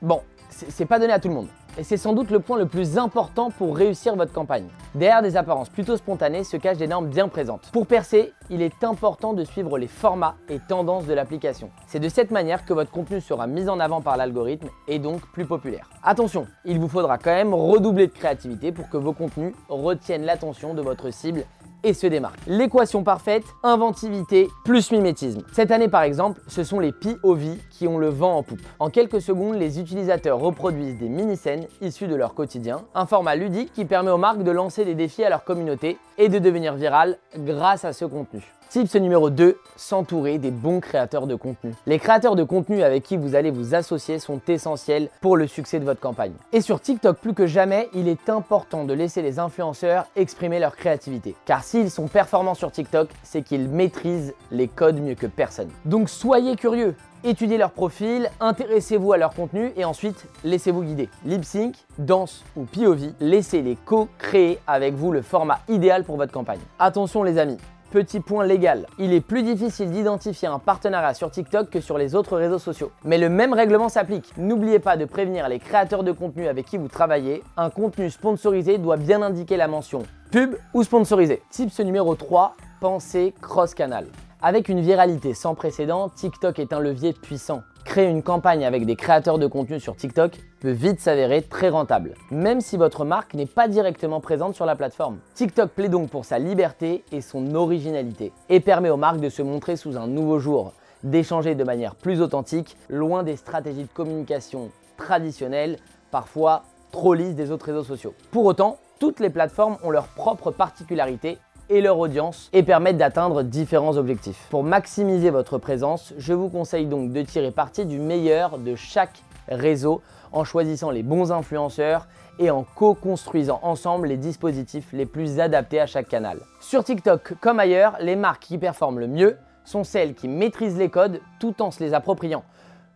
Bon, c'est pas donné à tout le monde. Et c'est sans doute le point le plus important pour réussir votre campagne. Derrière des apparences plutôt spontanées se cachent des normes bien présentes. Pour percer, il est important de suivre les formats et tendances de l'application. C'est de cette manière que votre contenu sera mis en avant par l'algorithme et donc plus populaire. Attention, il vous faudra quand même redoubler de créativité pour que vos contenus retiennent l'attention de votre cible et se démarque. L'équation parfaite, inventivité plus mimétisme. Cette année par exemple, ce sont les POV qui ont le vent en poupe. En quelques secondes, les utilisateurs reproduisent des mini-scènes issues de leur quotidien, un format ludique qui permet aux marques de lancer des défis à leur communauté et de devenir viral grâce à ce contenu. Tips numéro 2, s'entourer des bons créateurs de contenu. Les créateurs de contenu avec qui vous allez vous associer sont essentiels pour le succès de votre campagne. Et sur TikTok plus que jamais, il est important de laisser les influenceurs exprimer leur créativité. Car s'ils sont performants sur TikTok, c'est qu'ils maîtrisent les codes mieux que personne. Donc soyez curieux, étudiez leur profil, intéressez-vous à leur contenu et ensuite laissez-vous guider. Lip sync, danse ou POV, laissez-les co-créer avec vous le format idéal pour votre campagne. Attention les amis, Petit point légal, il est plus difficile d'identifier un partenariat sur TikTok que sur les autres réseaux sociaux. Mais le même règlement s'applique. N'oubliez pas de prévenir les créateurs de contenu avec qui vous travaillez. Un contenu sponsorisé doit bien indiquer la mention pub ou sponsorisé. Tips numéro 3, pensez cross-canal. Avec une viralité sans précédent, TikTok est un levier puissant. Créer une campagne avec des créateurs de contenu sur TikTok peut vite s'avérer très rentable, même si votre marque n'est pas directement présente sur la plateforme. TikTok plaît donc pour sa liberté et son originalité, et permet aux marques de se montrer sous un nouveau jour, d'échanger de manière plus authentique, loin des stratégies de communication traditionnelles, parfois trop lisses des autres réseaux sociaux. Pour autant, toutes les plateformes ont leurs propres particularités et leur audience et permettent d'atteindre différents objectifs. Pour maximiser votre présence, je vous conseille donc de tirer parti du meilleur de chaque réseau en choisissant les bons influenceurs et en co-construisant ensemble les dispositifs les plus adaptés à chaque canal. Sur TikTok comme ailleurs, les marques qui performent le mieux sont celles qui maîtrisent les codes tout en se les appropriant,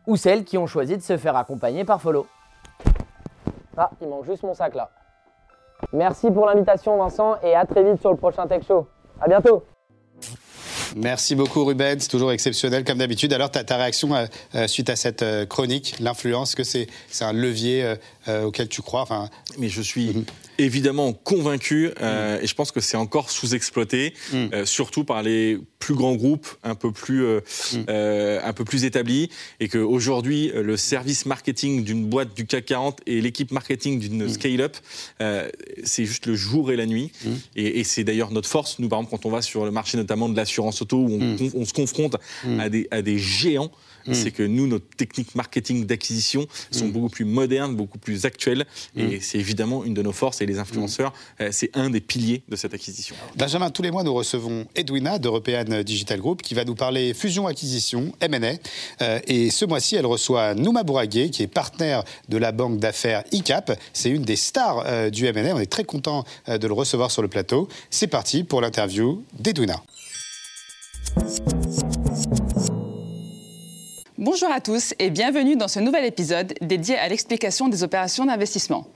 ou celles qui ont choisi de se faire accompagner par Follow. Ah, il manque juste mon sac là. Merci pour l'invitation Vincent et à très vite sur le prochain Tech Show. À bientôt. Merci beaucoup Ruben, c'est toujours exceptionnel comme d'habitude. Alors ta, ta réaction euh, euh, suite à cette euh, chronique, l'influence, que c'est c'est un levier euh, euh, auquel tu crois? Enfin... Mais je suis évidemment convaincu euh, et je pense que c'est encore sous-exploité, euh, surtout par les plus grands groupes un peu plus, euh, euh, un peu plus établis et qu'aujourd'hui le service marketing d'une boîte du CAC 40 et l'équipe marketing d'une scale-up, euh, c'est juste le jour et la nuit. Et, et c'est d'ailleurs notre force, nous par exemple quand on va sur le marché notamment de l'assurance auto où on, on se confronte à, des, à des géants, Mm. c'est que nous, notre technique marketing d'acquisition sont beaucoup plus modernes, beaucoup plus actuelles. Et c'est évidemment une de nos forces. Et les influenceurs, euh, c'est un des piliers de cette acquisition. Benjamin, tous les mois, nous recevons Edwina d'European Digital Group qui va nous parler fusion-acquisition, M&A. Euh, et ce mois-ci, elle reçoit Nouma Bouragé, qui est partenaire de la banque d'affaires ICAP. C'est une des stars euh, du M&A. On est très content de le recevoir sur le plateau. C'est parti pour l'interview d'Edwina. Bonjour à tous et bienvenue dans ce nouvel épisode dédié à l'explication des opérations d'investissement.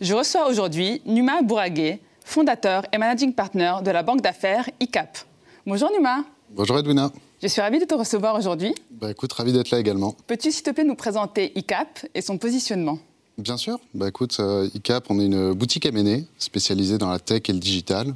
Je reçois aujourd'hui Numa Bouragé, fondateur et managing partner de la banque d'affaires ICAP. Bonjour Numa, Bonjour Edwina. je suis ravie de te recevoir aujourd'hui. Bah écoute, ravi d'être là également. Peux-tu s'il te plaît nous présenter ICAP et son positionnement? Bien sûr. Bah écoute, euh, ICAP, on est une boutique M&A spécialisée dans la tech et le digital.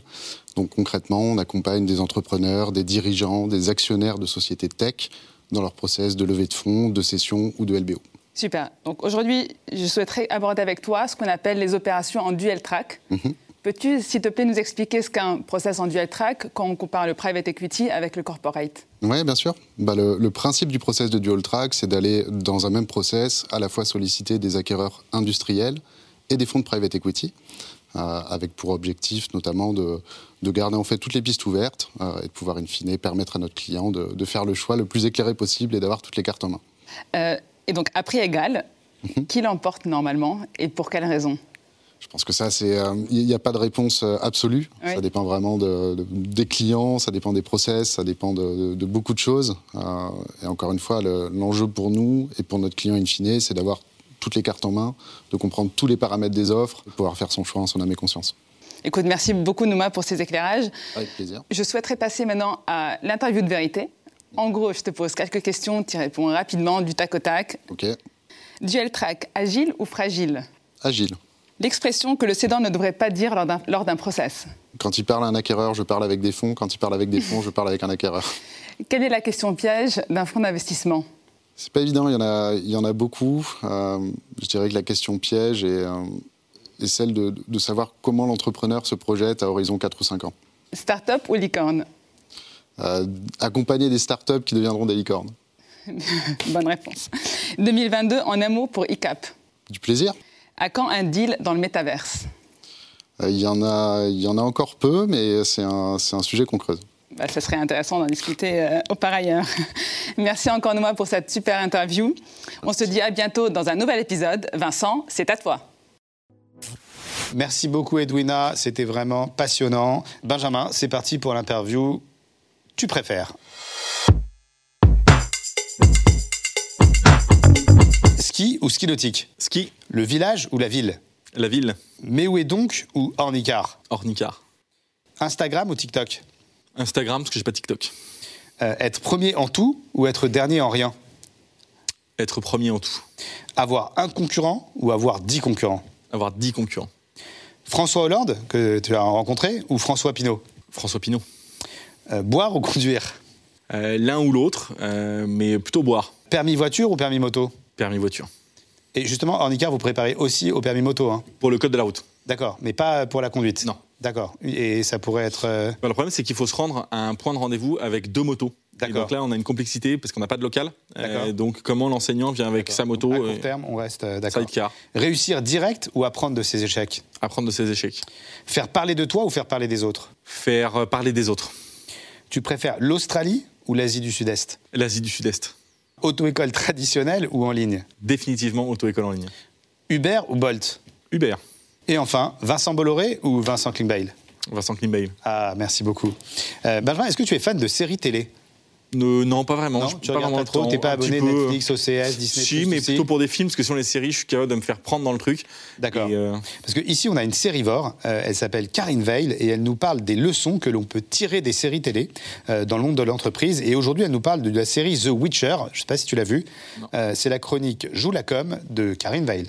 Donc concrètement, on accompagne des entrepreneurs, des dirigeants, des actionnaires de sociétés tech dans leur process de levée de fonds, de cession ou de LBO. Super. Donc aujourd'hui, je souhaiterais aborder avec toi ce qu'on appelle les opérations en dual track. Mhm. Peux-tu s'il te plaît nous expliquer ce qu'est un process en dual track quand on compare le private equity avec le corporate? Oui, bien sûr. Bah, le, le principe du process de dual track, c'est d'aller dans un même process à la fois solliciter des acquéreurs industriels et des fonds de private equity, avec pour objectif notamment de, de garder en fait toutes les pistes ouvertes euh, et de pouvoir in fine permettre à notre client de, de faire le choix le plus éclairé possible et d'avoir toutes les cartes en main. Euh, Et donc à prix égal, qui l'emporte normalement et pour quelles raisons Je pense que ça, c'est, euh, il n'y a pas de réponse euh, absolue. Oui. Ça dépend vraiment de- de- des clients, ça dépend des process, ça dépend de, beaucoup de choses. Euh, et encore une fois, le- l'enjeu pour nous et pour notre client in fine, c'est d'avoir toutes les cartes en main, de comprendre tous les paramètres des offres, de pouvoir faire son choix en son âme et conscience. Écoute, merci beaucoup Nouma pour ces éclairages. Avec plaisir. Je souhaiterais passer maintenant à l'interview de vérité. En gros, je te pose quelques questions, tu réponds rapidement, du tac au tac. Ok. Dual track, agile ou fragile? Agile. L'expression que le cédant ne devrait pas dire lors d'un- lors d'un process. Quand il parle à un acquéreur, je parle avec des fonds. Quand il parle avec des fonds, je parle avec un acquéreur. Quelle est la question piège d'un fonds d'investissement? C'est pas évident, il y en a, il y en a beaucoup. Euh, je dirais que la question piège est, euh, est celle de, de savoir comment l'entrepreneur se projette à horizon 4 ou 5 ans. Start-up ou licorne? Euh, accompagner des startups qui deviendront des licornes. Bonne réponse. 2022 en un mot pour ICAP. Du plaisir. À quand un deal dans le métaverse? Il y, en a, il y en a encore peu, mais c'est un, c'est un sujet qu'on creuse. Bah, ça serait intéressant d'en discuter euh, au par ailleurs. Merci encore Noah pour cette super interview. On se dit à bientôt dans un nouvel épisode. Vincent, c'est à toi. Merci beaucoup Edwina, c'était vraiment passionnant. Benjamin, c'est parti pour l'interview. Tu préfères Ski ou ski nautique? Ski. Le village ou la ville? La ville. Mais où est donc ou Ornicar? Ornicar. Instagram ou TikTok? Instagram, parce que j'ai pas TikTok. Euh, Être premier en tout ou être dernier en rien? Être premier en tout. Avoir un concurrent ou avoir dix concurrents? Avoir 10 concurrents. François Hollande, que tu as rencontré, ou François Pinault? François Pinault. Euh, boire ou conduire? Euh, L'un ou l'autre, mais plutôt boire. Permis voiture ou permis moto? Permis voiture. Et justement, Ornicar, vous préparez aussi au permis moto hein? Pour le code de la route. D'accord, mais pas pour la conduite? Non. D'accord. Et ça pourrait être. euh, Bah, le problème, c'est qu'il faut se rendre à un point de rendez-vous avec deux motos. Et D'accord. donc là, on a une complexité parce qu'on n'a pas de local. Euh, D'accord. donc, comment l'enseignant vient avec sa moto à court terme, on reste euh, d'accord. sidecar Réussir direct ou apprendre de ses échecs? Apprendre de ses échecs. Faire parler de toi ou faire parler des autres? Faire euh, parler des autres. Tu préfères l'Australie ou l'Asie du Sud-Est? L'Asie du Sud-Est. Auto-école traditionnelle ou en ligne? Définitivement auto-école en ligne. Uber ou Bolt? Uber. Et enfin, Vincent Bolloré ou Vincent Klingbeil? Vincent Klimbale. Ah, merci beaucoup. Euh, Benjamin, est-ce que tu es fan de séries télé? Ne- non, pas vraiment. Non, Je- tu pas vraiment pas trop, t'es pas abonné peu. Netflix, OCS, Disney Si, mais plutôt pour des films, parce que sur les séries, je suis capable de me faire prendre dans le truc. D'accord. Euh, Parce que ici, on a une sérivore, euh, elle s'appelle Karine Veil, et elle nous parle des leçons que l'on peut tirer des séries télé euh, dans le monde de l'entreprise. Et aujourd'hui, elle nous parle de la série The Witcher, je ne sais pas si tu l'as vue, Euh, c'est la chronique Joue la com de Karine Veil.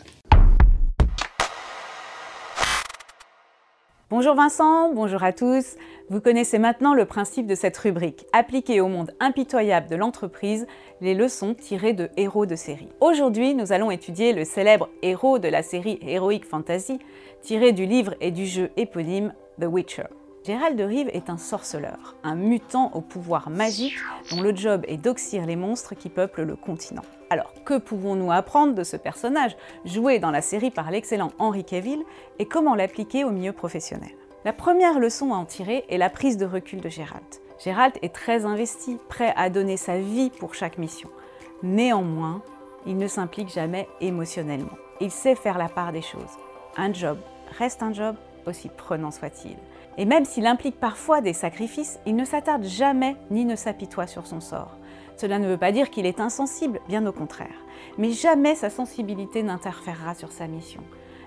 Bonjour Vincent, bonjour à tous. Vous connaissez maintenant le principe de cette rubrique, appliquer au monde impitoyable de l'entreprise les leçons tirées de héros de série. Aujourd'hui, nous allons étudier le célèbre héros de la série Heroic Fantasy, tiré du livre et du jeu éponyme The Witcher. Gérald de Rive est un sorceleur, un mutant au pouvoir magique dont le job est d'oxyre les monstres qui peuplent le continent. Alors, que pouvons-nous apprendre de ce personnage, joué dans la série par l'excellent Henry Cavill, et comment l'appliquer au milieu professionnel? La première leçon à en tirer est la prise de recul de Gérald. Gérald est très investi, prêt à donner sa vie pour chaque mission. Néanmoins, il ne s'implique jamais émotionnellement. Il sait faire la part des choses. Un job reste un job, aussi prenant soit-il. Et même s'il implique parfois des sacrifices, il ne s'attarde jamais ni ne s'apitoie sur son sort. Cela ne veut pas dire qu'il est insensible, bien au contraire. Mais jamais sa sensibilité n'interférera sur sa mission.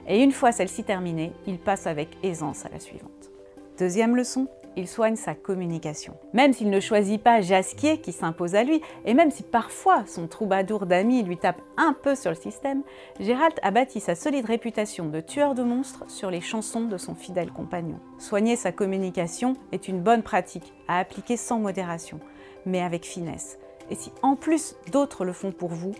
Et une fois celle-ci terminée, il passe avec aisance à la suivante. Deuxième leçon, il soigne sa communication. Même s'il ne choisit pas Jasquier qui s'impose à lui, et même si parfois son troubadour d'amis lui tape un peu sur le système, Gérald a bâti sa solide réputation de tueur de monstres sur les chansons de son fidèle compagnon. Soigner sa communication est une bonne pratique à appliquer sans modération, mais avec finesse. Et si en plus d'autres le font pour vous,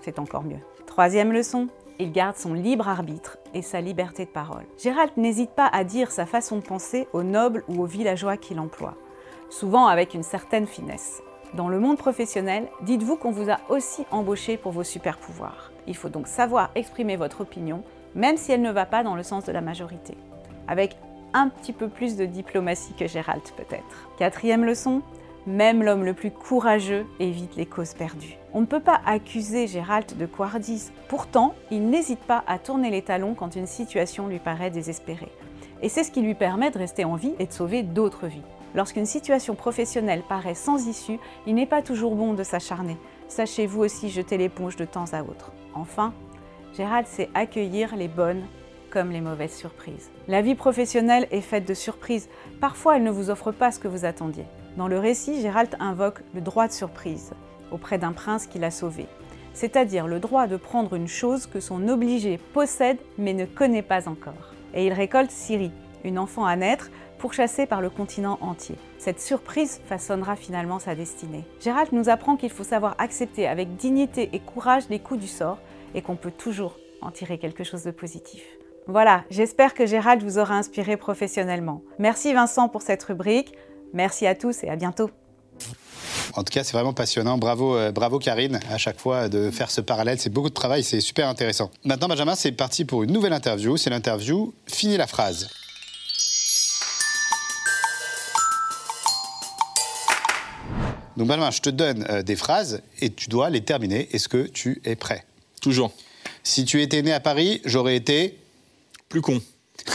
c'est encore mieux. Troisième leçon, il garde son libre arbitre et sa liberté de parole. Gérald n'hésite pas à dire sa façon de penser aux nobles ou aux villageois qu'il emploie, souvent avec une certaine finesse. Dans le monde professionnel, dites-vous qu'on vous a aussi embauché pour vos super pouvoirs. Il faut donc savoir exprimer votre opinion, même si elle ne va pas dans le sens de la majorité. Avec un petit peu plus de diplomatie que Gérald peut-être. Quatrième leçon, même l'homme le plus courageux évite les causes perdues. On ne peut pas accuser Gérald de couardise. Pourtant, il n'hésite pas à tourner les talons quand une situation lui paraît désespérée. Et c'est ce qui lui permet de rester en vie et de sauver d'autres vies. Lorsqu'une situation professionnelle paraît sans issue, il n'est pas toujours bon de s'acharner. Sachez-vous aussi jeter l'éponge de temps à autre. Enfin, Gérald sait accueillir les bonnes comme les mauvaises surprises. La vie professionnelle est faite de surprises. Parfois, elle ne vous offre pas ce que vous attendiez. Dans le récit, Gérald invoque le droit de surprise auprès d'un prince qui l'a sauvé. c'est-à-dire le droit de prendre une chose que son obligé possède mais ne connaît pas encore. Et il récolte Siri, une enfant à naître, pourchassée par le continent entier. Cette surprise façonnera finalement sa destinée. Gérald nous apprend qu'il faut savoir accepter avec dignité et courage les coups du sort et qu'on peut toujours en tirer quelque chose de positif. Voilà, j'espère que Gérald vous aura inspiré professionnellement. Merci Vincent pour cette rubrique. Merci à tous et à bientôt. En tout cas, c'est vraiment passionnant. Bravo, euh, bravo Karine, à chaque fois de faire ce parallèle. C'est beaucoup de travail, c'est super intéressant. Maintenant, Benjamin, c'est parti pour une nouvelle interview. C'est l'interview Fini la phrase. Donc, Benjamin, je te donne euh, des phrases et tu dois les terminer. Est-ce que tu es prêt? Toujours. Si tu étais né à Paris, j'aurais été. Plus con.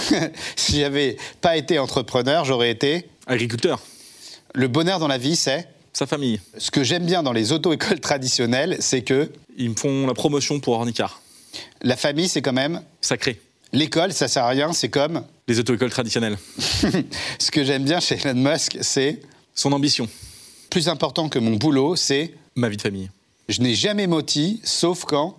si j'avais pas été entrepreneur, j'aurais été. Agriculteur. Le bonheur dans la vie, c'est Sa famille. Ce que j'aime bien dans les auto-écoles traditionnelles, c'est que. Ils me font la promotion pour Ornicar. La famille, c'est quand même. Sacré. L'école, ça sert à rien, c'est comme. Les auto-écoles traditionnelles. Ce que j'aime bien chez Elon Musk, c'est. Son ambition. Plus important que mon boulot, c'est. Ma vie de famille. Je n'ai jamais moti, sauf quand.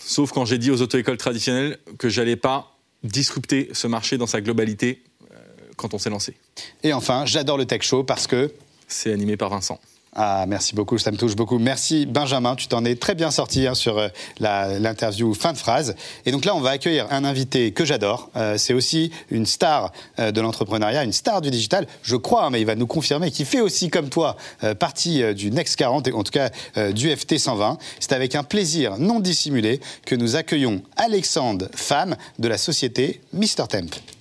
Sauf quand j'ai dit aux auto-écoles traditionnelles que j'allais pas disrupter ce marché dans sa globalité quand on s'est lancé. Et enfin, j'adore le Tech Show parce que. C'est animé par Vincent. Ah, merci beaucoup, ça me touche beaucoup. Merci Benjamin, tu t'en es très bien sorti hein, sur euh, l'interview fin de phrase. Et donc là, on va accueillir un invité que j'adore. Euh, c'est aussi une star euh, de l'entrepreneuriat, une star du digital, je crois, hein, mais il va nous confirmer, qui fait aussi comme toi partie du Next 40, et en tout cas du FT 120. C'est avec un plaisir non dissimulé que nous accueillons Alexandre Femme de la société Mr Temp.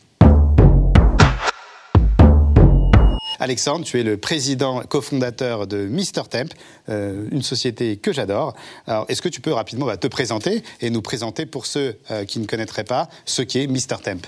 Alexandre, tu es le président cofondateur de Mr Temp, euh, une société que j'adore. Alors, est-ce que tu peux rapidement bah, te présenter et nous présenter pour ceux euh, qui ne connaîtraient pas ce qu'est Mr Temp?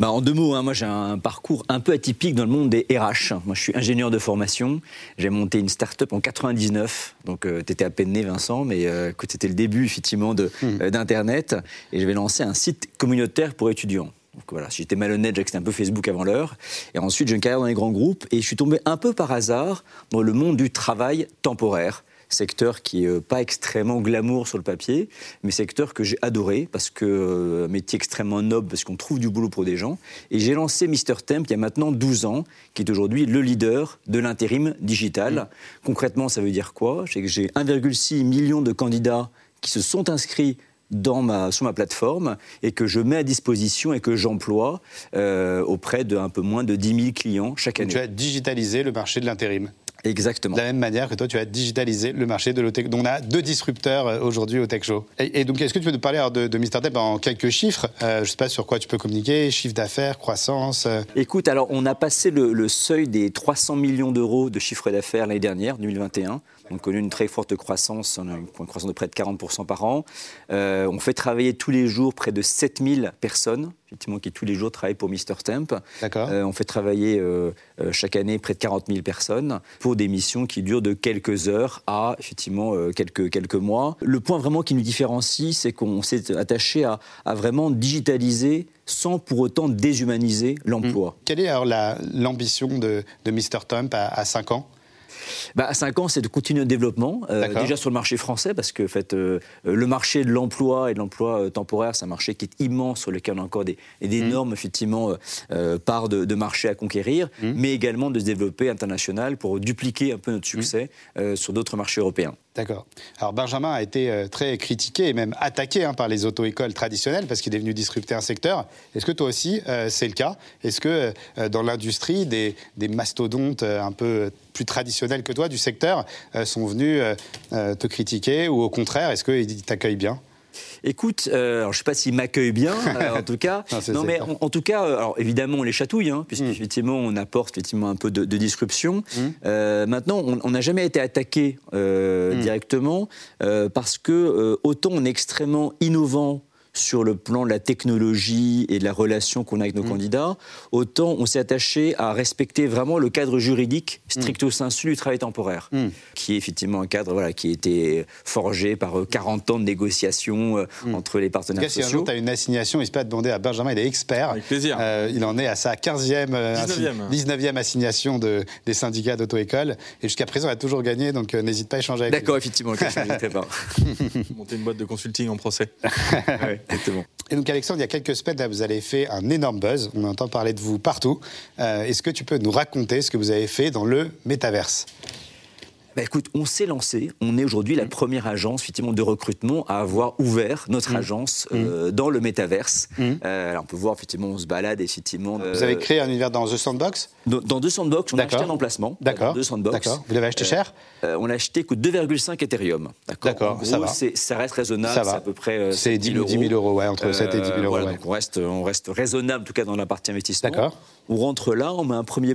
Bah, en deux mots, hein, moi j'ai un parcours un peu atypique dans le monde des RH. Moi je suis ingénieur de formation. J'ai monté une start-up en 99. Donc tu étais à peine né Vincent, mais euh, c'était le début effectivement de, euh, d'Internet. Et j'avais lancé un site communautaire pour étudiants. Donc voilà, si j'étais malhonnête, c'était un peu Facebook avant l'heure. Et ensuite, j'ai une carrière dans les grands groupes et je suis tombé un peu par hasard dans le monde du travail temporaire secteur qui est euh, pas extrêmement glamour sur le papier, mais secteur que j'ai adoré parce que euh, métier extrêmement noble parce qu'on trouve du boulot pour des gens. Et j'ai lancé Mr Temp il y a maintenant 12 ans, qui est aujourd'hui le leader de l'intérim digital. Concrètement, ça veut dire quoi? C'est que j'ai 1,6 million de candidats qui se sont inscrits dans ma, sur ma plateforme et que je mets à disposition et que j'emploie euh, auprès d'un peu moins de 10 000 clients chaque Donc, année. tu as digitalisé le marché de l'intérim. Exactement. De la même manière que toi, tu as digitalisé le marché de l'OTech. Donc, on a deux disrupteurs euh, aujourd'hui au Tech Show. Et, et donc, est-ce que tu peux nous parler de, de Mr. Temp en quelques chiffres? Euh, Je ne sais pas sur quoi tu peux communiquer, chiffre d'affaires, croissance. euh. Écoute, alors on a passé le, le seuil des 300 millions d'euros de chiffre d'affaires l'année dernière, 2021. On a connu une très forte croissance, une croissance de près de 40% par an. Euh, on fait travailler tous les jours près de 7000 personnes, effectivement, qui tous les jours travaillent pour Mr Temp. D'accord. Euh, on fait travailler euh, euh, chaque année près de 40 000 personnes pour des missions qui durent de quelques heures à effectivement quelques, quelques mois. Le point vraiment qui nous différencie, c'est qu'on s'est attaché à, à vraiment digitaliser sans pour autant déshumaniser l'emploi. Quelle est alors la- l'ambition de, de Mr. Temp à, à 5 ans? Bah, à 5 ans, c'est de continuer le développement, euh, déjà sur le marché français, parce que en fait, euh, le marché de l'emploi et de l'emploi euh, temporaire, c'est un marché qui est immense, sur lequel on a encore des, Mmh. d'énormes effectivement, euh, euh, parts de, de marché à conquérir, Mmh. mais également de se développer international pour dupliquer un peu notre succès Mmh. euh, sur d'autres marchés européens. D'accord. Alors Benjamin a été euh, très critiqué et même attaqué hein, par les auto-écoles traditionnelles parce qu'il est venu disrupter un secteur. Est-ce que toi aussi euh, c'est le cas? Est-ce que euh, dans l'industrie, des, mastodontes un peu plus traditionnels que toi du secteur sont venus te critiquer ou au contraire, est-ce qu'ils t'accueillent bien? Écoute, euh, alors je ne sais pas s'il m'accueille bien, euh, en tout cas. Non, mais en, en tout cas, euh, alors évidemment, on les chatouille, hein, Mm. puisqu'effectivement, on apporte effectivement un peu de, de disruption. Euh, maintenant, on n'a jamais été attaqué euh, Mm. directement parce que autant on est extrêmement innovant sur le plan de la technologie et de la relation qu'on a avec nos candidats, autant on s'est attaché à respecter vraiment le cadre juridique stricto sensu du travail temporaire, qui est effectivement un cadre voilà, qui a été forgé par euh, 40 ans de négociations euh, entre les En partenaires cas, si un sociaux. jour tu as une assignation, n'hésite pas à demander à Benjamin, il est expert. Avec plaisir. il en est à sa 15e, euh, 19e. 19e assignation de, des syndicats d'auto-école. Et jusqu'à présent, il a toujours gagné, donc euh, n'hésite pas à échanger avec lui. D'accord, effectivement, je n'hésiterai pas. Monter une boîte de consulting en procès. exactement. Et donc, Alexandre, il y a quelques semaines, vous avez fait un énorme buzz. On entend parler de vous partout. Euh, Est-ce que tu peux nous raconter ce que vous avez fait dans le métaverse? Bah écoute, on s'est lancé. On est aujourd'hui la première agence effectivement de recrutement à avoir ouvert notre Mm. agence euh, dans le métaverse. Euh, alors on peut voir effectivement, on se balade effectivement. Vous avez créé un univers dans The Sandbox? Dans, dans deux sandbox, on a acheté un emplacement. D'accord. Vous l'avez acheté Euh, cher? euh, On l'a acheté coûte 2,5 Ethereum. D'accord. Ça va. Ça reste raisonnable. Ça va. C'est à peu près. euh, C'est 7 10 000 000 10 000 euros, ouais, entre 7 et 10 000 euros, voilà, ouais. donc on reste, on reste raisonnable en tout cas dans la partie investissement. D'accord. On rentre là, on met un premier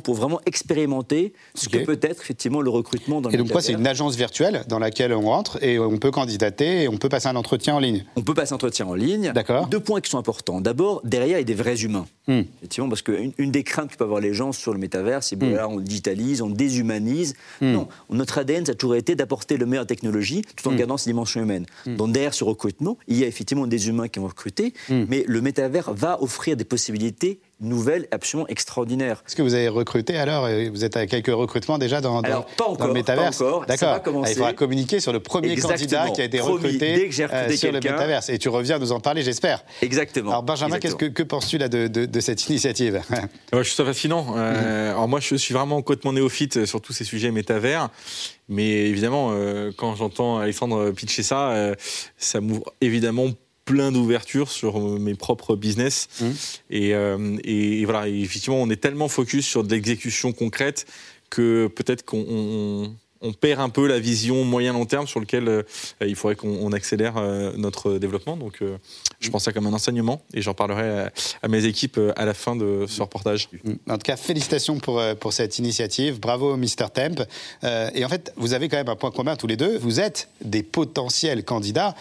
pour vraiment expérimenter ce que peut être effectivement le recrutement dans le Et donc, quoi, c'est une agence virtuelle dans laquelle on rentre et on peut candidater et on peut passer un entretien en ligne? On peut passer un entretien en ligne. D'accord. Deux points qui sont importants. D'abord, derrière, il y a des vrais humains. Hmm. Effectivement, parce qu'une une des craintes que peuvent avoir les gens sur le métavers, c'est que Hmm. voilà, on digitalise, on déshumanise. Hmm. Non, notre ADN, ça a toujours été d'apporter le meilleur technologie tout en gardant ses dimensions humaines. Donc derrière ce recrutement, il y a effectivement des humains qui vont recruter, mais le métavers va offrir des possibilités nouvelles, absolument extraordinaires. Est-ce que vous avez recruté alors et Vous êtes à quelques recrutements déjà dans, dans, Alors, pas dans encore, le métaverse pas encore. Ça D'accord. va commencer. Ah, Il faudra communiquer sur le premier Exactement. candidat qui a été Promis. recruté Dès que j'ai recruté euh, sur le métaverse. Et tu reviens nous en parler, j'espère. Exactement. Alors Benjamin, qu'est-ce que, que penses-tu là de, de- de cette initiative? Ouais, je trouve ça fascinant. Euh, Alors moi, je suis vraiment complètement néophyte euh, sur tous ces sujets métavers. Mais évidemment, euh, quand j'entends Alexandre pitcher ça, euh, ça m'ouvre évidemment plein d'ouvertures sur euh, mes propres business. Et, euh, et- et voilà, et effectivement, on est tellement focus sur de l'exécution concrète que peut-être qu'on on- perd un peu la vision moyen-long terme sur lequel euh, il faudrait qu'on on accélère euh, notre développement. Donc, euh, je pense ça comme un enseignement et j'en parlerai à, mes équipes à la fin de ce reportage. En tout cas, félicitations pour, pour cette initiative. Bravo, Mr. Temp. Et en fait, vous avez quand même un point commun tous les deux. Vous êtes des potentiels candidats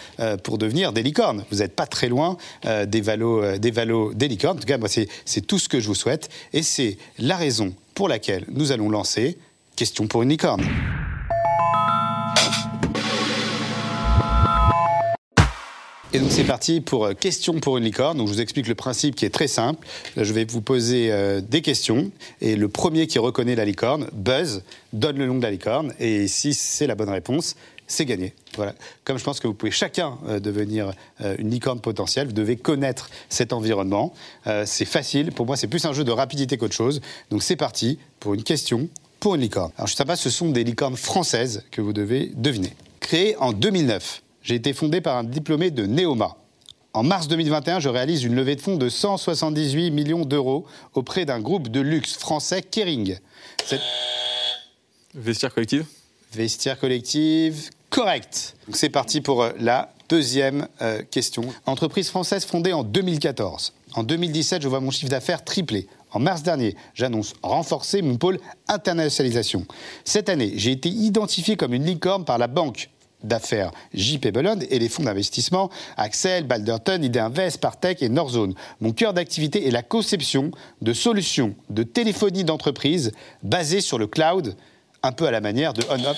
pour devenir des licornes. Vous n'êtes pas très loin des valos, des valos des licornes. En tout cas, moi, c'est tout ce que je vous souhaite. Et c'est la raison pour laquelle nous allons lancer Question pour une licorne. Et donc c'est parti pour euh, question pour une licorne. Donc je vous explique le principe qui est très simple. Je vais vous poser euh, des questions et le premier qui reconnaît la licorne, buzz, donne le nom de la licorne et si c'est la bonne réponse, c'est gagné. Voilà. Comme je pense que vous pouvez chacun euh, devenir une licorne potentielle, vous devez connaître cet environnement. C'est facile. Pour moi, c'est plus un jeu de rapidité qu'autre chose. Donc c'est parti pour une question pour une licorne. Alors je sais pas, ce sont des licornes françaises que vous devez deviner. Créées en 2009, j'ai été fondé par un diplômé de Neoma. En mars 2021, je réalise une levée de fonds de 178 millions d'euros auprès d'un groupe de luxe français, Kering. Cette Vestiaire collective? Vestiaire collective, correct. C'est parti pour euh, la deuxième euh, question. Entreprise française fondée en 2014. En 2017, je vois mon chiffre d'affaires tripler. En mars dernier, j'annonce renforcer mon pôle internationalisation. Cette année, j'ai été identifié comme une licorne par la banque d'affaires JP Bolland et les fonds d'investissement Axel, Balderton, Ideinvest, Partech et Norzone. Mon cœur d'activité est la conception de solutions de téléphonie d'entreprise basées sur le cloud, un peu à la manière de On-Up.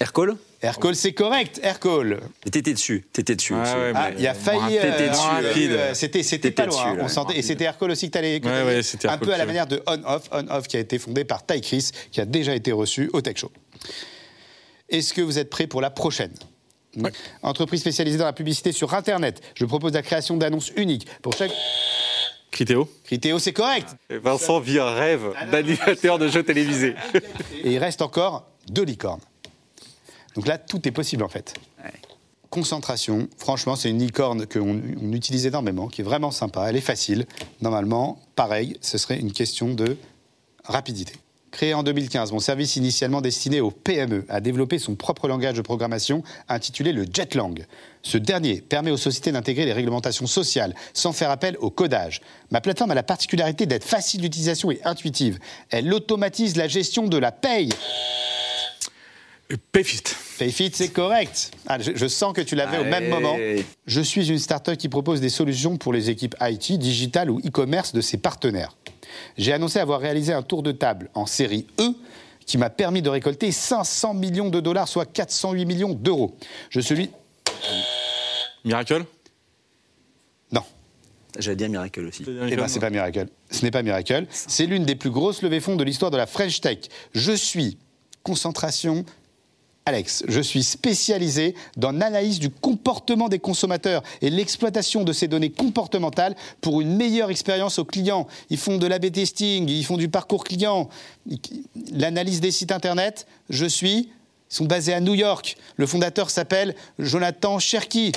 Aircall? Aircall, c'est correct, Aircall. T'étais dessus, t'étais dessus. Ah ouais, Ah, il a failli. T'étais euh, dessus, euh, C'était, pas loin. dessus, on là. sentait, et c'était Aircall aussi que t'allais. Ouais, un Aircall peu à la manière de On-Off, On-Off qui a été fondé par Ty Chris, qui a déjà été reçu au Tech Show. Est-ce que vous êtes prêts pour la prochaine? Entreprise spécialisée dans la publicité sur Internet. Je propose la création d'annonces uniques pour chaque. Critéo Critéo, c'est correct. Vincent vit un rêve d'animateur de jeux télévisés. Et il reste encore deux licornes. Donc là, tout est possible en fait. Concentration, franchement, c'est une licorne qu'on on utilise énormément, qui est vraiment sympa, elle est facile. Normalement, pareil, ce serait une question de rapidité. Créé en 2015, mon service initialement destiné aux PME a développé son propre langage de programmation intitulé le Jetlang. Ce dernier permet aux sociétés d'intégrer les réglementations sociales sans faire appel au codage. Ma plateforme a la particularité d'être facile d'utilisation et intuitive. Elle automatise la gestion de la paye. Payfit. Payfit, c'est correct. Ah, je, je sens que tu l'avais au même moment. Je suis une startup qui propose des solutions pour les équipes IT, digital ou e-commerce de ses partenaires. J'ai annoncé avoir réalisé un tour de table en série E qui m'a permis de récolter 500 millions de dollars, soit 408 millions d'euros. Je suis... Miracle? Non. J'allais dire Miracle aussi. Eh ben, c'est pas Miracle. Ce n'est pas Miracle. C'est l'une des plus grosses levées fonds de l'histoire de la French Tech. Je suis concentration. Alex, je suis spécialisé dans l'analyse du comportement des consommateurs et l'exploitation de ces données comportementales pour une meilleure expérience aux clients. Ils font de l'A-B testing, ils font du parcours client, l'analyse des sites internet. Je suis. Ils sont basés à New York. Le fondateur s'appelle Jonathan Cherky.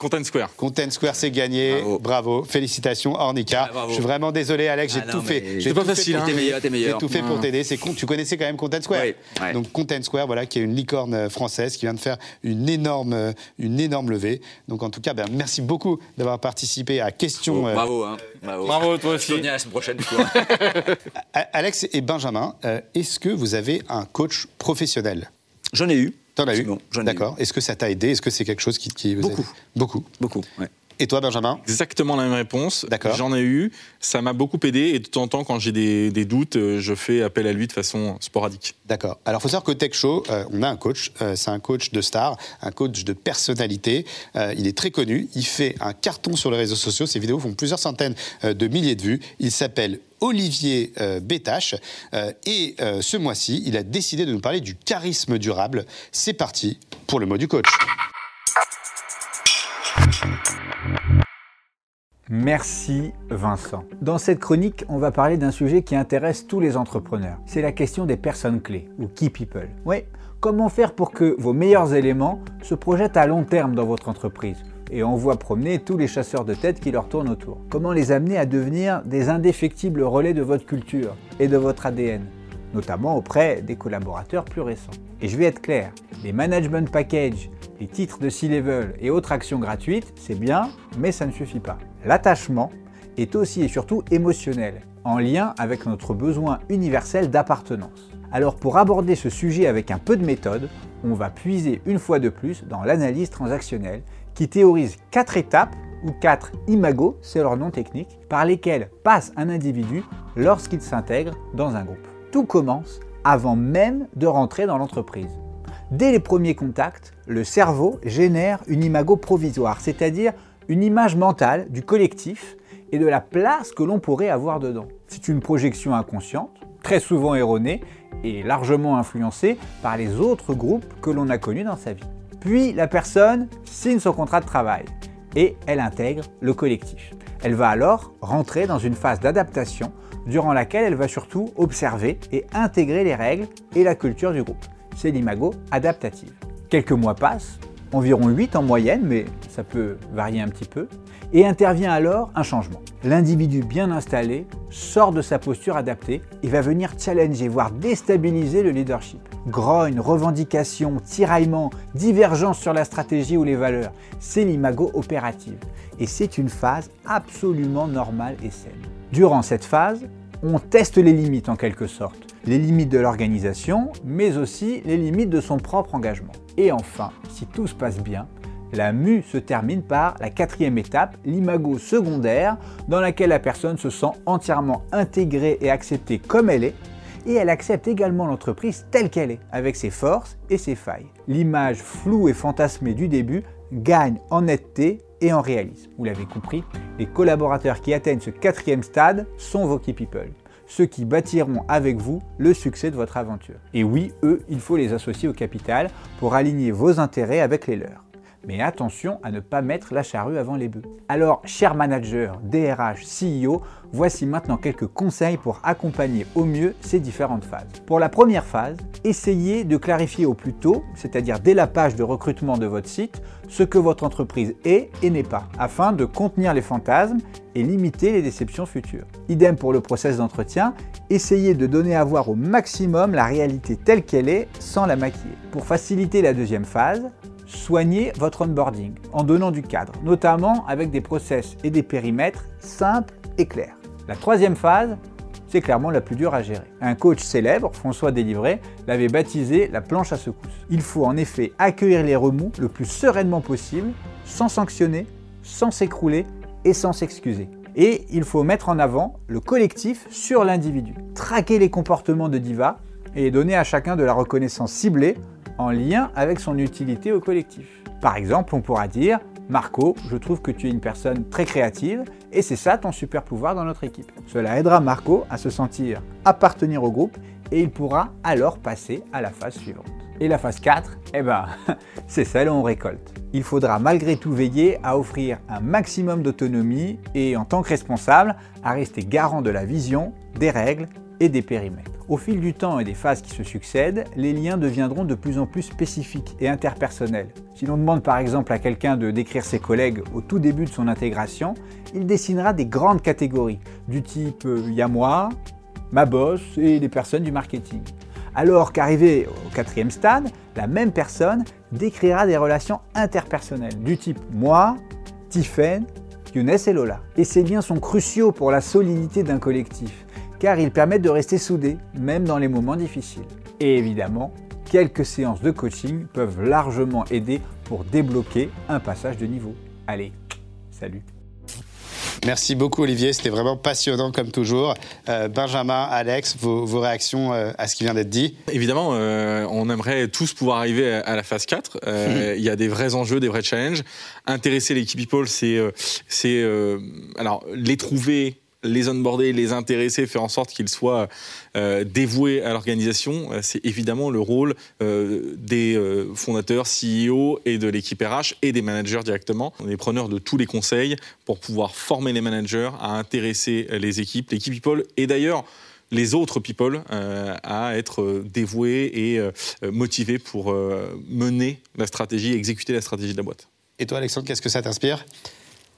Content Square. Content Square, c'est gagné. Bravo. Félicitations, Ornica. Ah, bravo. Je suis vraiment désolé, Alex. J'ai Ah, tout fait. J'ai c'est pas facile, pour hein. t'aider. T'es meilleur, t'es meilleur. J'ai tout fait pour Ouais. t'aider. Tu connaissais quand même Content Square. Oui, ouais. Donc Content Square, voilà, qui est une licorne euh, française qui vient de faire une énorme, euh, une énorme levée. Donc en tout cas, ben, merci beaucoup d'avoir participé à question. euh, Bravo, hein. Bravo. Bravo, toi aussi. Je venir la semaine prochaine, Alex et Benjamin, euh, est-ce que vous avez un coach professionnel? J'en ai eu. T'en as eu Bon, D'accord. Est-ce que ça t'a aidé? Est-ce que c'est quelque chose qui, qui vous Beaucoup. aide Beaucoup. Beaucoup, ouais. Et toi, Benjamin Exactement la même réponse. D'accord. J'en ai eu. Ça m'a beaucoup aidé. Et de temps en temps, quand j'ai des, des doutes, euh, je fais appel à lui de façon sporadique. D'accord. Alors, il faut savoir qu'au Tech Show, euh, on a un coach. Euh, c'est un coach de star, un coach de personnalité. Euh, il est très connu. Il fait un carton sur les réseaux sociaux. Ses vidéos font plusieurs centaines de milliers de vues. Il s'appelle Olivier euh, Bétache. Euh, et euh, ce mois-ci, il a décidé de nous parler du charisme durable. C'est parti pour le mot du coach. Merci Vincent. Dans cette chronique, on va parler d'un sujet qui intéresse tous les entrepreneurs. C'est la question des personnes clés, ou key people. Oui, comment faire pour que vos meilleurs éléments se projettent à long terme dans votre entreprise? Et on voit promener tous les chasseurs de tête qui leur tournent autour. Comment les amener à devenir des indéfectibles relais de votre culture et de votre ADN, notamment auprès des collaborateurs plus récents? Et je vais être clair, les management packages, les titres de C-level et autres actions gratuites, c'est bien, mais ça ne suffit pas. L'attachement est aussi et surtout émotionnel, en lien avec notre besoin universel d'appartenance. Alors pour aborder ce sujet avec un peu de méthode, on va puiser une fois de plus dans l'analyse transactionnelle qui théorise quatre étapes ou quatre imagos, c'est leur nom technique, par lesquels passe un individu lorsqu'il s'intègre dans un groupe. Tout commence avant même de rentrer dans l'entreprise. Dès les premiers contacts, le cerveau génère une imago provisoire, c'est-à-dire une image mentale du collectif et de la place que l'on pourrait avoir dedans. C'est une projection inconsciente, très souvent erronée et largement influencée par les autres groupes que l'on a connus dans sa vie. Puis la personne signe son contrat de travail et elle intègre le collectif. Elle va alors rentrer dans une phase d'adaptation durant laquelle elle va surtout observer et intégrer les règles et la culture du groupe. C'est l'imago adaptative. Quelques mois passent, environ 8 en moyenne, mais ça peut varier un petit peu, et intervient alors un changement. L'individu bien installé sort de sa posture adaptée et va venir challenger, voire déstabiliser le leadership. Grogne, revendication, tiraillement, divergence sur la stratégie ou les valeurs, c'est l'imago opérative. Et c'est une phase absolument normale et saine. Durant cette phase, on teste les limites en quelque sorte. Les limites de l'organisation, mais aussi les limites de son propre engagement. Et enfin, si tout se passe bien, la mue se termine par la quatrième étape, l'imago secondaire, dans laquelle la personne se sent entièrement intégrée et acceptée comme elle est, et elle accepte également l'entreprise telle qu'elle est, avec ses forces et ses failles. L'image floue et fantasmée du début gagne en netteté et en réalisme. Vous l'avez compris, les collaborateurs qui atteignent ce quatrième stade sont vos key people ceux qui bâtiront avec vous le succès de votre aventure. Et oui, eux, il faut les associer au capital pour aligner vos intérêts avec les leurs. Mais attention à ne pas mettre la charrue avant les bœufs. Alors, chers managers, DRH, CEO, voici maintenant quelques conseils pour accompagner au mieux ces différentes phases. Pour la première phase, essayez de clarifier au plus tôt, c'est-à-dire dès la page de recrutement de votre site, ce que votre entreprise est et n'est pas, afin de contenir les fantasmes et limiter les déceptions futures. Idem pour le process d'entretien, essayez de donner à voir au maximum la réalité telle qu'elle est sans la maquiller. Pour faciliter la deuxième phase, soignez votre onboarding en donnant du cadre, notamment avec des process et des périmètres simples et clairs. La troisième phase, c'est clairement la plus dure à gérer. Un coach célèbre, François Délivré, l'avait baptisé la planche à secousses. Il faut en effet accueillir les remous le plus sereinement possible, sans sanctionner, sans s'écrouler et sans s'excuser. Et il faut mettre en avant le collectif sur l'individu. Traquer les comportements de diva et donner à chacun de la reconnaissance ciblée en lien avec son utilité au collectif. Par exemple, on pourra dire Marco, je trouve que tu es une personne très créative et c'est ça ton super pouvoir dans notre équipe. Cela aidera Marco à se sentir appartenir au groupe et il pourra alors passer à la phase suivante. Et la phase 4, eh ben, c'est celle où on récolte. Il faudra malgré tout veiller à offrir un maximum d'autonomie et en tant que responsable, à rester garant de la vision, des règles et des périmètres. Au fil du temps et des phases qui se succèdent, les liens deviendront de plus en plus spécifiques et interpersonnels. Si l'on demande par exemple à quelqu'un de décrire ses collègues au tout début de son intégration, il dessinera des grandes catégories, du type euh, il y a moi, ma boss et les personnes du marketing. Alors qu'arrivé au quatrième stade, la même personne décrira des relations interpersonnelles, du type moi, Tiffen, Younes et Lola. Et ces liens sont cruciaux pour la solidité d'un collectif car ils permettent de rester soudés, même dans les moments difficiles. Et évidemment, quelques séances de coaching peuvent largement aider pour débloquer un passage de niveau. Allez, salut Merci beaucoup Olivier, c'était vraiment passionnant comme toujours. Euh, Benjamin, Alex, vos, réactions euh, à ce qui vient d'être dit? Évidemment, euh, on aimerait tous pouvoir arriver à, la phase 4. Il y a des vrais enjeux, des vrais challenges. Intéresser l'équipe People, c'est alors les trouver, les onboarder, les intéresser, faire en sorte qu'ils soient euh, dévoués à l'organisation, euh, c'est évidemment le rôle euh, des fondateurs, CEO et de l'équipe RH et des managers directement. On est preneurs de tous les conseils pour pouvoir former les managers à intéresser les équipes, l'équipe people et d'ailleurs les autres people à être dévoués et motivés pour mener la stratégie, exécuter la stratégie de la boîte. Et toi, Alexandre, qu'est-ce que ça t'inspire?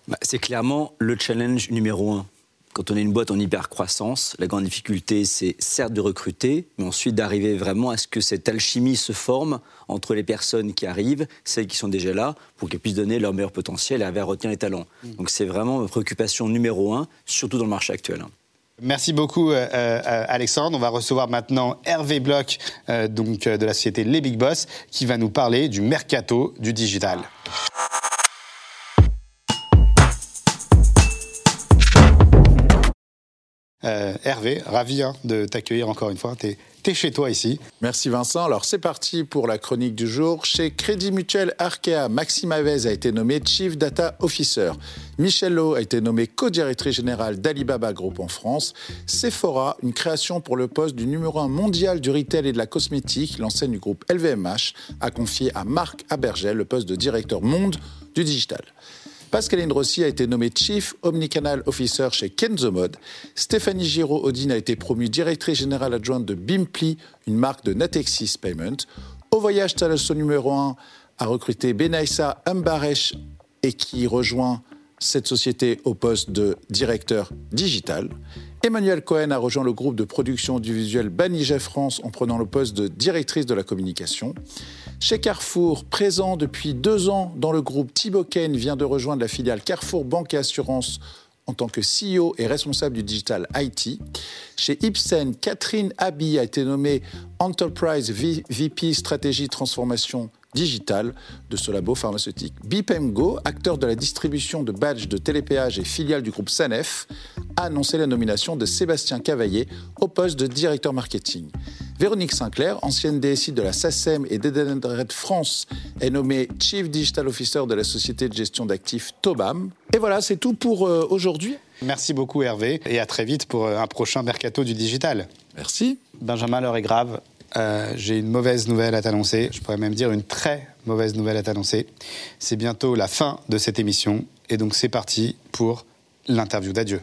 Bah, C'est clairement le challenge numéro un quand on est une boîte en hyper croissance, la grande difficulté, c'est certes de recruter, mais ensuite d'arriver vraiment à ce que cette alchimie se forme entre les personnes qui arrivent, celles qui sont déjà là, pour qu'elles puissent donner leur meilleur potentiel et à retenir les talents. Mm. Donc c'est vraiment une préoccupation numéro un, surtout dans le marché actuel. Merci beaucoup euh, euh, Alexandre. On va recevoir maintenant Hervé Bloch euh, donc, de la société Les Big Boss qui va nous parler du mercato du digital. Euh, Hervé, ravi hein, de t'accueillir encore une fois. Tu es, chez toi ici. Merci Vincent. Alors c'est parti pour la chronique du jour. Chez Crédit Mutuel Arkea, Maxime Avez a été nommé Chief Data Officer. Michel Lowe a été nommé co-directrice générale d'Alibaba Group en France. Sephora, une création pour le poste du numéro 1 mondial du retail et de la cosmétique, l'enseigne du groupe LVMH, a confié à Marc Abergel le poste de directeur monde du digital. Pascaline Rossi a été nommée Chief Omnicanal Officer chez Kenzo Mode. Stéphanie Giraud-Odine a été promue directrice générale adjointe de Bimpli, une marque de Natexis Payment. Au voyage Talasso numéro 1 a recruté Benaïssa Mbaresh et qui rejoint cette société au poste de directeur digital. Emmanuel Cohen a rejoint le groupe de production audiovisuelle Banijay France en prenant le poste de directrice de la communication. Chez Carrefour, présent depuis deux ans dans le groupe, Thibaut Kane vient de rejoindre la filiale Carrefour Banque et Assurance en tant que CEO et responsable du digital IT. Chez Ipsen, Catherine Abbey a été nommée Enterprise VP Stratégie Transformation digital de ce labo pharmaceutique. Bipemgo, acteur de la distribution de badges de télépéage et filiale du groupe Sanef, a annoncé la nomination de Sébastien Cavaillé au poste de directeur marketing. Véronique Sinclair, ancienne DSI de la SACEM et d'Edenred France, est nommée Chief Digital Officer de la société de gestion d'actifs Tobam. Et voilà, c'est tout pour euh, aujourd'hui. Merci beaucoup Hervé et à très vite pour euh, un prochain mercato du digital. Merci. Benjamin, l'heure est grave. Euh, j'ai une mauvaise nouvelle à t'annoncer. Je pourrais même dire une très mauvaise nouvelle à t'annoncer. C'est bientôt la fin de cette émission. Et donc c'est parti pour l'interview d'adieu.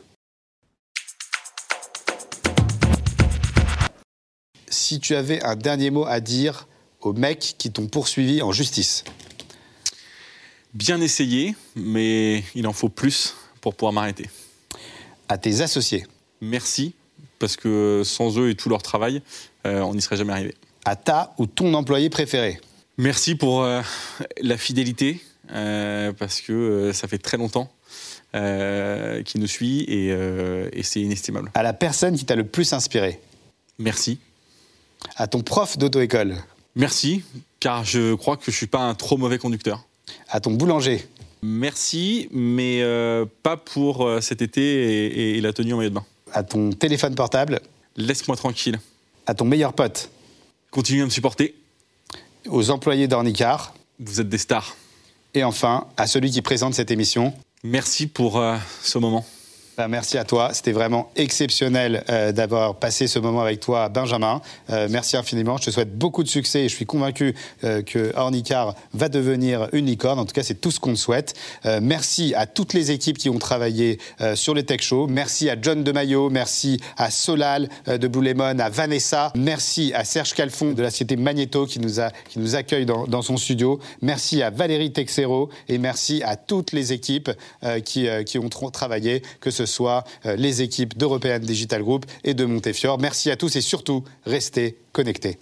Si tu avais un dernier mot à dire aux mecs qui t'ont poursuivi en justice? Bien essayé, mais il en faut plus pour pouvoir m'arrêter. À tes associés Merci, parce que sans eux et tout leur travail, on n'y serait jamais arrivé. À ta ou ton employé préféré Merci pour euh, la fidélité, euh, parce que ça fait très longtemps euh, qui nous suit et, euh, et c'est inestimable. À la personne qui t'a le plus inspiré. Merci. À ton prof d'auto-école. Merci, car je crois que je suis pas un trop mauvais conducteur. À ton boulanger. Merci, mais euh, pas pour euh, cet été et, et la tenue en maillot de bain. À ton téléphone portable. Laisse-moi tranquille. À ton meilleur pote. Continue à me supporter. Aux employés d'Ornicar. Vous êtes des stars. Et enfin, à celui qui présente cette émission. Merci pour euh, ce moment. Merci à toi. C'était vraiment exceptionnel euh, d'avoir passé ce moment avec toi, Benjamin. Euh, merci infiniment. Je te souhaite beaucoup de succès et je suis convaincu euh, que Ornicar va devenir une licorne. En tout cas, c'est tout ce qu'on te souhaite. Merci à toutes les équipes qui ont travaillé sur les Tech Show. Merci à John Demaillot. Merci à Solal de Blue Lemon, à Vanessa. Merci à Serge Calfon de la société Magneto qui nous, accueille dans, son studio. Merci à Valérie Texero et merci à toutes les équipes qui, qui ont tra- travaillé, que ce soit euh, les équipes d'European Digital Group et de Montefiore. Merci à tous et surtout, restez connectés.